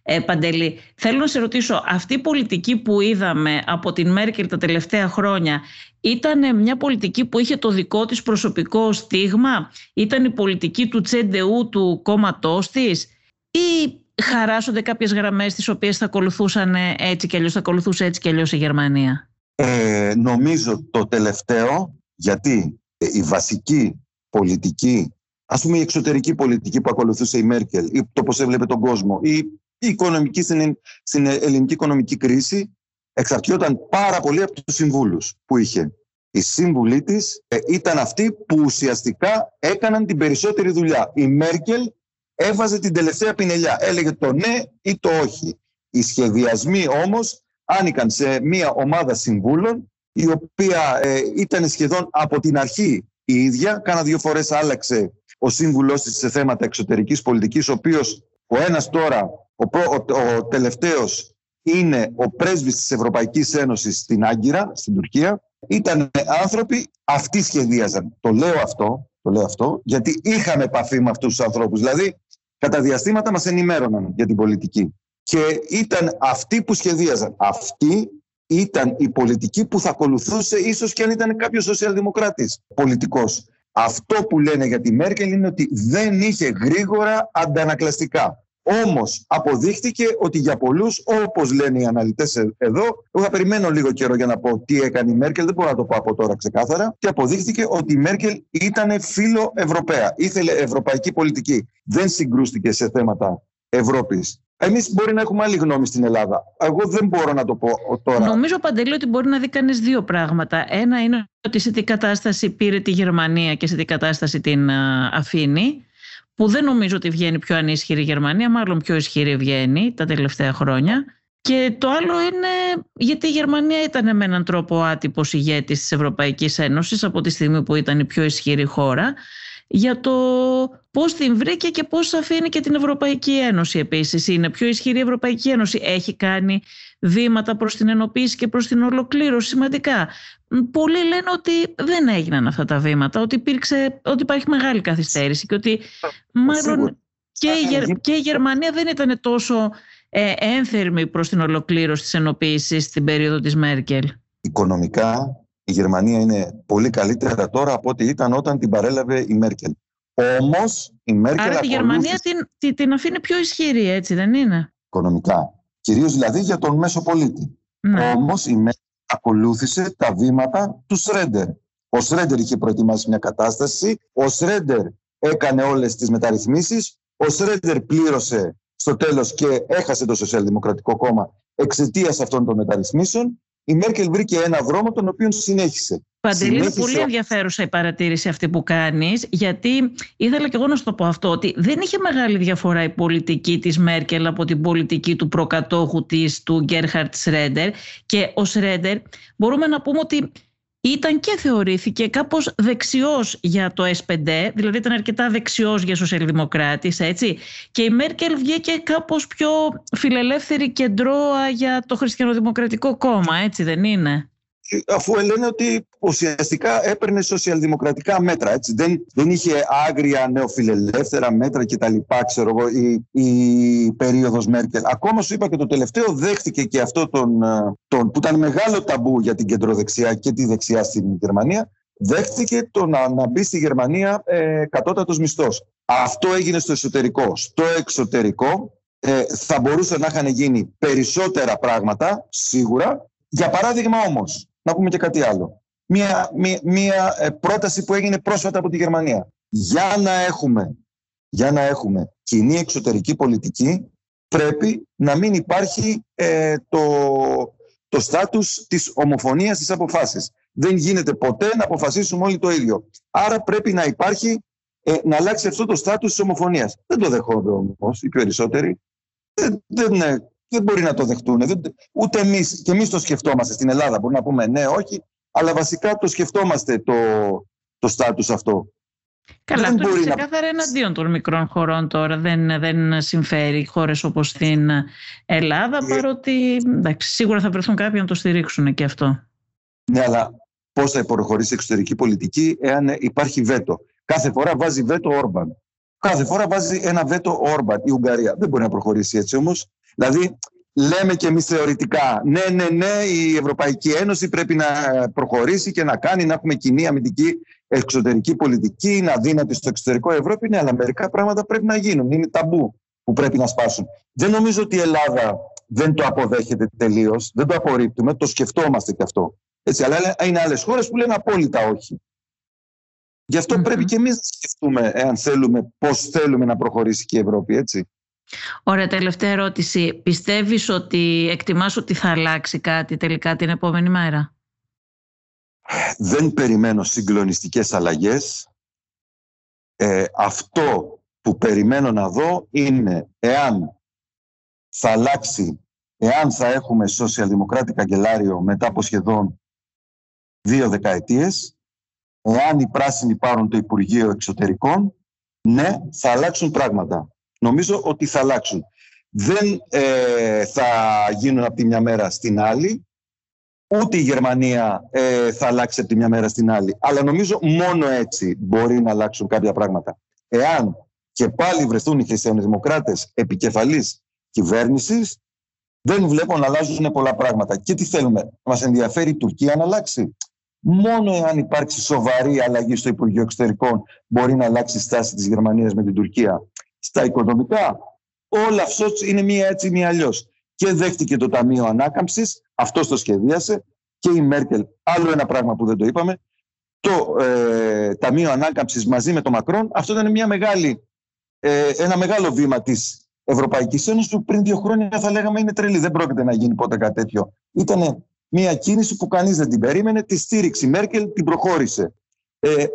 Speaker 1: ε, Παντελή. Θέλω να σε ρωτήσω, αυτή η πολιτική που είδαμε από την Μέρκελ τα τελευταία χρόνια ήταν μια πολιτική που είχε το δικό της προσωπικό στίγμα, ήταν η πολιτική του Τσέντεού του κόμματός της; Ή χαράσσονται κάποιες γραμμές τις οποίες θα ακολουθούσαν έτσι και αλλιώς, θα ακολουθούσε έτσι και αλλιώς η Γερμανία;
Speaker 3: Ε, νομίζω το τελευταίο, γιατί η βασική πολιτική ας πούμε η εξωτερική πολιτική που ακολουθούσε η Μέρκελ ή το πώς έβλεπε τον κόσμο ή η οικονομική, στην, στην ελληνική οικονομική κρίση εξαρτιόταν πάρα πολύ από τους συμβούλους που είχε. Οι σύμβουλοι της ε, ήταν αυτοί που ουσιαστικά έκαναν την περισσότερη δουλειά. Η Μέρκελ έβαζε την τελευταία πινελιά. Έλεγε το ναι ή το όχι. Οι σχεδιασμοί όμως άνοικαν σε μια ομάδα συμβούλων η οποία ε, ήταν σχεδόν από την αρχή η ίδια. Κάνα δύο φορές άλλαξε ο σύμβουλός της σε θέματα εξωτερικής πολιτικής, ο οποίος ο ένας τώρα, ο, ο, ο τελευταίος είναι ο πρέσβης της Ευρωπαϊκής Ένωσης στην Άγκυρα, στην Τουρκία. Ήταν άνθρωποι, αυτοί σχεδίαζαν. Το λέω αυτό, το λέω αυτό γιατί είχαμε επαφή με αυτούς τους ανθρώπους. Δηλαδή, κατά διαστήματα μας ενημέρωναν για την πολιτική. Και ήταν αυτοί που σχεδίαζαν. Αυτοί ήταν η πολιτική που θα ακολουθούσε ίσως και αν ήταν κάποιος σοσιαλδημοκράτης πολιτικός. Αυτό που λένε για τη Μέρκελ είναι ότι δεν είχε γρήγορα αντανακλαστικά. Όμως αποδείχτηκε ότι για πολλούς, όπως λένε οι αναλυτές εδώ, εγώ θα περιμένω λίγο καιρό για να πω τι έκανε η Μέρκελ, δεν μπορώ να το πω από τώρα ξεκάθαρα. Και αποδείχτηκε ότι η Μέρκελ ήταν φίλο Ευρωπαία. Ήθελε ευρωπαϊκή πολιτική. Δεν συγκρούστηκε σε θέματα Ευρώπης. Εμείς μπορεί να έχουμε άλλη γνώμη στην Ελλάδα. Εγώ δεν μπορώ να το πω τώρα.
Speaker 1: Νομίζω, Παντελή, ότι μπορεί να δει κανείς δύο πράγματα. Ένα είναι ότι σε τι κατάσταση πήρε τη Γερμανία και σε τι κατάσταση την αφήνει. Που δεν νομίζω ότι βγαίνει πιο ανίσχυρη η Γερμανία, μάλλον πιο ισχυρή βγαίνει τα τελευταία χρόνια. Και το άλλο είναι γιατί η Γερμανία ήταν με έναν τρόπο άτυπος ηγέτης της Ευρωπαϊκής Ένωσης από τη στιγμή που ήταν η πιο ισχυρή χώρα για το πώς την βρήκε και πώς αφήνει και την Ευρωπαϊκή Ένωση επίσης. Είναι πιο ισχυρή η Ευρωπαϊκή Ένωση. Έχει κάνει βήματα προς την ενοποίηση και προς την ολοκλήρωση σημαντικά. Πολλοί λένε ότι δεν έγιναν αυτά τα βήματα, ότι, υπήρξε, ότι υπάρχει μεγάλη καθυστέρηση και ότι μάλλον και η, και η Γερμανία δεν ήταν τόσο ε, ένθερμη προς την ολοκλήρωση της ενοποίησης στην περίοδο της Μέρκελ.
Speaker 3: Οικονομικά η Γερμανία είναι πολύ καλύτερα τώρα από ό,τι ήταν όταν την παρέλαβε η Μέρκελ. Όμως η Μέρκελ.
Speaker 1: Άρα τη Γερμανία την, την αφήνει πιο ισχυρή, έτσι δεν είναι;
Speaker 3: Οικονομικά. Κυρίως δηλαδή για τον μέσο πολίτη. Ναι. Όμως η Μέρκελ ακολούθησε τα βήματα του Σρέντερ. Ο Σρέντερ είχε προετοιμάσει μια κατάσταση. Ο Σρέντερ έκανε όλες τις μεταρρυθμίσεις. Ο Σρέντερ πλήρωσε στο τέλος και έχασε το Σοσιαλδημοκρατικό Κόμμα εξαιτίας αυτών των μεταρρυθμίσεων η Μέρκελ βρήκε ένα δρόμο τον οποίο συνέχισε.
Speaker 1: Παντελής, είναι πολύ ενδιαφέρουσα η παρατήρηση αυτή που κάνεις, γιατί ήθελα και εγώ να σου το πω αυτό, ότι δεν είχε μεγάλη διαφορά η πολιτική της Μέρκελ από την πολιτική του προκατόχου της, του Γκέρχαρτ Σρέντερ. Και ο Σρέντερ μπορούμε να πούμε ότι ήταν και θεωρήθηκε κάπως δεξιός για το S5, δηλαδή ήταν αρκετά δεξιός για σοσιαλδημοκράτης, έτσι. Και η Μέρκελ βγήκε κάπως πιο φιλελεύθερη κεντρώα για το χριστιανοδημοκρατικό κόμμα, έτσι δεν είναι;
Speaker 3: Αφού λένε ότι ουσιαστικά έπαιρνε σοσιαλδημοκρατικά μέτρα. Έτσι. Δεν, δεν είχε άγρια νεοφιλελεύθερα μέτρα κτλ. Ξέρω εγώ, η, η περίοδος Μέρκελ. Ακόμα σου είπα και το τελευταίο δέχτηκε και αυτό τον, ε, τον, που ήταν μεγάλο ταμπού για την κεντροδεξιά και τη δεξιά στην Γερμανία. Δέχτηκε το να, να μπει στη Γερμανία ε, κατώτατος μισθός. Αυτό έγινε στο εσωτερικό. Στο εξωτερικό ε, θα μπορούσαν να είχαν γίνει περισσότερα πράγματα, σίγουρα. Για παράδειγμα όμως, να πούμε και κάτι άλλο. Μία, μία, μία ε, πρόταση που έγινε πρόσφατα από τη Γερμανία. Για να έχουμε, για να έχουμε κοινή εξωτερική πολιτική, πρέπει να μην υπάρχει ε, το, το στάτους της ομοφωνίας στις αποφάσεις. Δεν γίνεται ποτέ να αποφασίσουμε όλοι το ίδιο. Άρα πρέπει να υπάρχει, ε, να αλλάξει αυτό το στάτους της ομοφωνίας. Δεν το δεχόνται όμως οι περισσότεροι. Δεν, δεν, δεν μπορεί να το δεχτούν. ούτε εμείς, και εμείς το σκεφτόμαστε στην Ελλάδα. Μπορούμε να πούμε ναι, όχι, αλλά βασικά το σκεφτόμαστε το, το στάτους αυτό.
Speaker 1: Καλά, αυτό είναι ξεκάθαρα να... εναντίον των μικρών χωρών τώρα. Δεν, δεν συμφέρει χώρες όπως την Ελλάδα, ε... παρότι εντάξει, σίγουρα θα βρεθούν κάποιοι να το στηρίξουν και αυτό.
Speaker 3: Ναι, αλλά πώς θα προχωρήσει η εξωτερική πολιτική εάν υπάρχει βέτο; Κάθε φορά βάζει βέτο Όρμπαν. Κάθε φορά βάζει ένα βέτο Όρμπαν η Ουγγαρία. Δεν μπορεί να προχωρήσει έτσι όμως. Δηλαδή, λέμε και εμείς θεωρητικά, ναι, ναι, ναι, η Ευρωπαϊκή Ένωση πρέπει να προχωρήσει και να κάνει, να έχουμε κοινή αμυντική εξωτερική πολιτική, να δίνεται στο εξωτερικό Ευρώπη. Ναι, αλλά μερικά πράγματα πρέπει να γίνουν. Είναι ταμπού που πρέπει να σπάσουν. Δεν νομίζω ότι η Ελλάδα δεν το αποδέχεται τελείως, δεν το απορρίπτουμε, το σκεφτόμαστε και αυτό. Έτσι, αλλά είναι άλλες χώρες που λένε απόλυτα όχι. Γι' αυτο πρέπει και εμείς να σκεφτούμε, εάν θέλουμε, πώς θέλουμε να προχωρήσει και η Ευρώπη, έτσι.
Speaker 1: Ωραία, τελευταία ερώτηση. Πιστεύεις ότι εκτιμάς ότι θα αλλάξει κάτι τελικά την επόμενη μέρα;
Speaker 3: Δεν περιμένω συγκλονιστικές αλλαγές. Ε, αυτό που περιμένω να δω είναι εάν θα αλλάξει, εάν θα έχουμε σοσιαλδημοκράτη καγκελάριο μετά από σχεδόν δύο δεκαετίες, εάν οι πράσινοι πάρουν το Υπουργείο Εξωτερικών, ναι, θα αλλάξουν πράγματα νομίζω ότι θα αλλάξουν. Δεν ε, θα γίνουν από τη μια μέρα στην άλλη, ούτε η Γερμανία ε, θα αλλάξει από τη μια μέρα στην άλλη. Αλλά νομίζω μόνο έτσι μπορεί να αλλάξουν κάποια πράγματα. Εάν και πάλι βρεθούν οι χριστιανοδημοκράτες επικεφαλής κυβέρνησης, δεν βλέπω να αλλάζουν πολλά πράγματα. Και τι θέλουμε, μας ενδιαφέρει η Τουρκία να αλλάξει; Μόνο εάν υπάρξει σοβαρή αλλαγή στο Υπουργείο Εξωτερικών μπορεί να αλλάξει η στάση της Γερμανίας με την Τουρκία στα οικονομικά. Όλα αυτό είναι μία έτσι, μία αλλιώς. Και δέχτηκε το Ταμείο Ανάκαμψης, αυτό το σχεδίασε, και η Μέρκελ. Άλλο ένα πράγμα που δεν το είπαμε. Το ε, Ταμείο Ανάκαμψης μαζί με το Μακρόν, αυτό ήταν μια μεγάλη, ε, ένα μεγάλο βήμα της Ευρωπαϊκής Ένωσης που πριν δύο χρόνια θα λέγαμε είναι τρελή. Δεν πρόκειται να γίνει ποτέ κάτι τέτοιο. Ήταν μια κίνηση που κανείς δεν την περίμενε. Τη στήριξη Μέρκελ, την προχώρησε. Ε,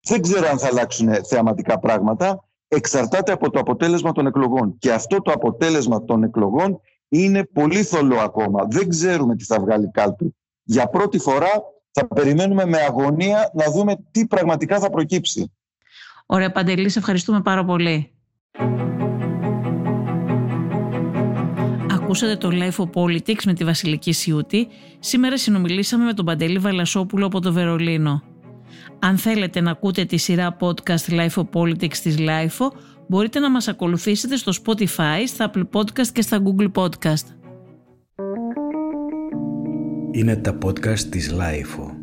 Speaker 3: δεν ξέρω αν θα αλλάξουν θεαματικά πράγματα εξαρτάται από το αποτέλεσμα των εκλογών. Και αυτό το αποτέλεσμα των εκλογών είναι πολύ θολό ακόμα. Δεν ξέρουμε τι θα βγάλει κάλπη. Για πρώτη φορά θα περιμένουμε με αγωνία να δούμε τι πραγματικά θα προκύψει.
Speaker 1: Ωραία Παντελή, σε ευχαριστούμε πάρα πολύ. Ακούσατε το Life of Politics με τη Βασιλική Σιούτη. Σήμερα συνομιλήσαμε με τον Παντελή Βαλασόπουλο από το Βερολίνο. Αν θέλετε να ακούτε τη σειρά podcast Life of Politics της Life, μπορείτε να μας ακολουθήσετε στο Spotify, στα Apple Podcast και στα Google Podcast.
Speaker 2: Είναι τα podcast της Life.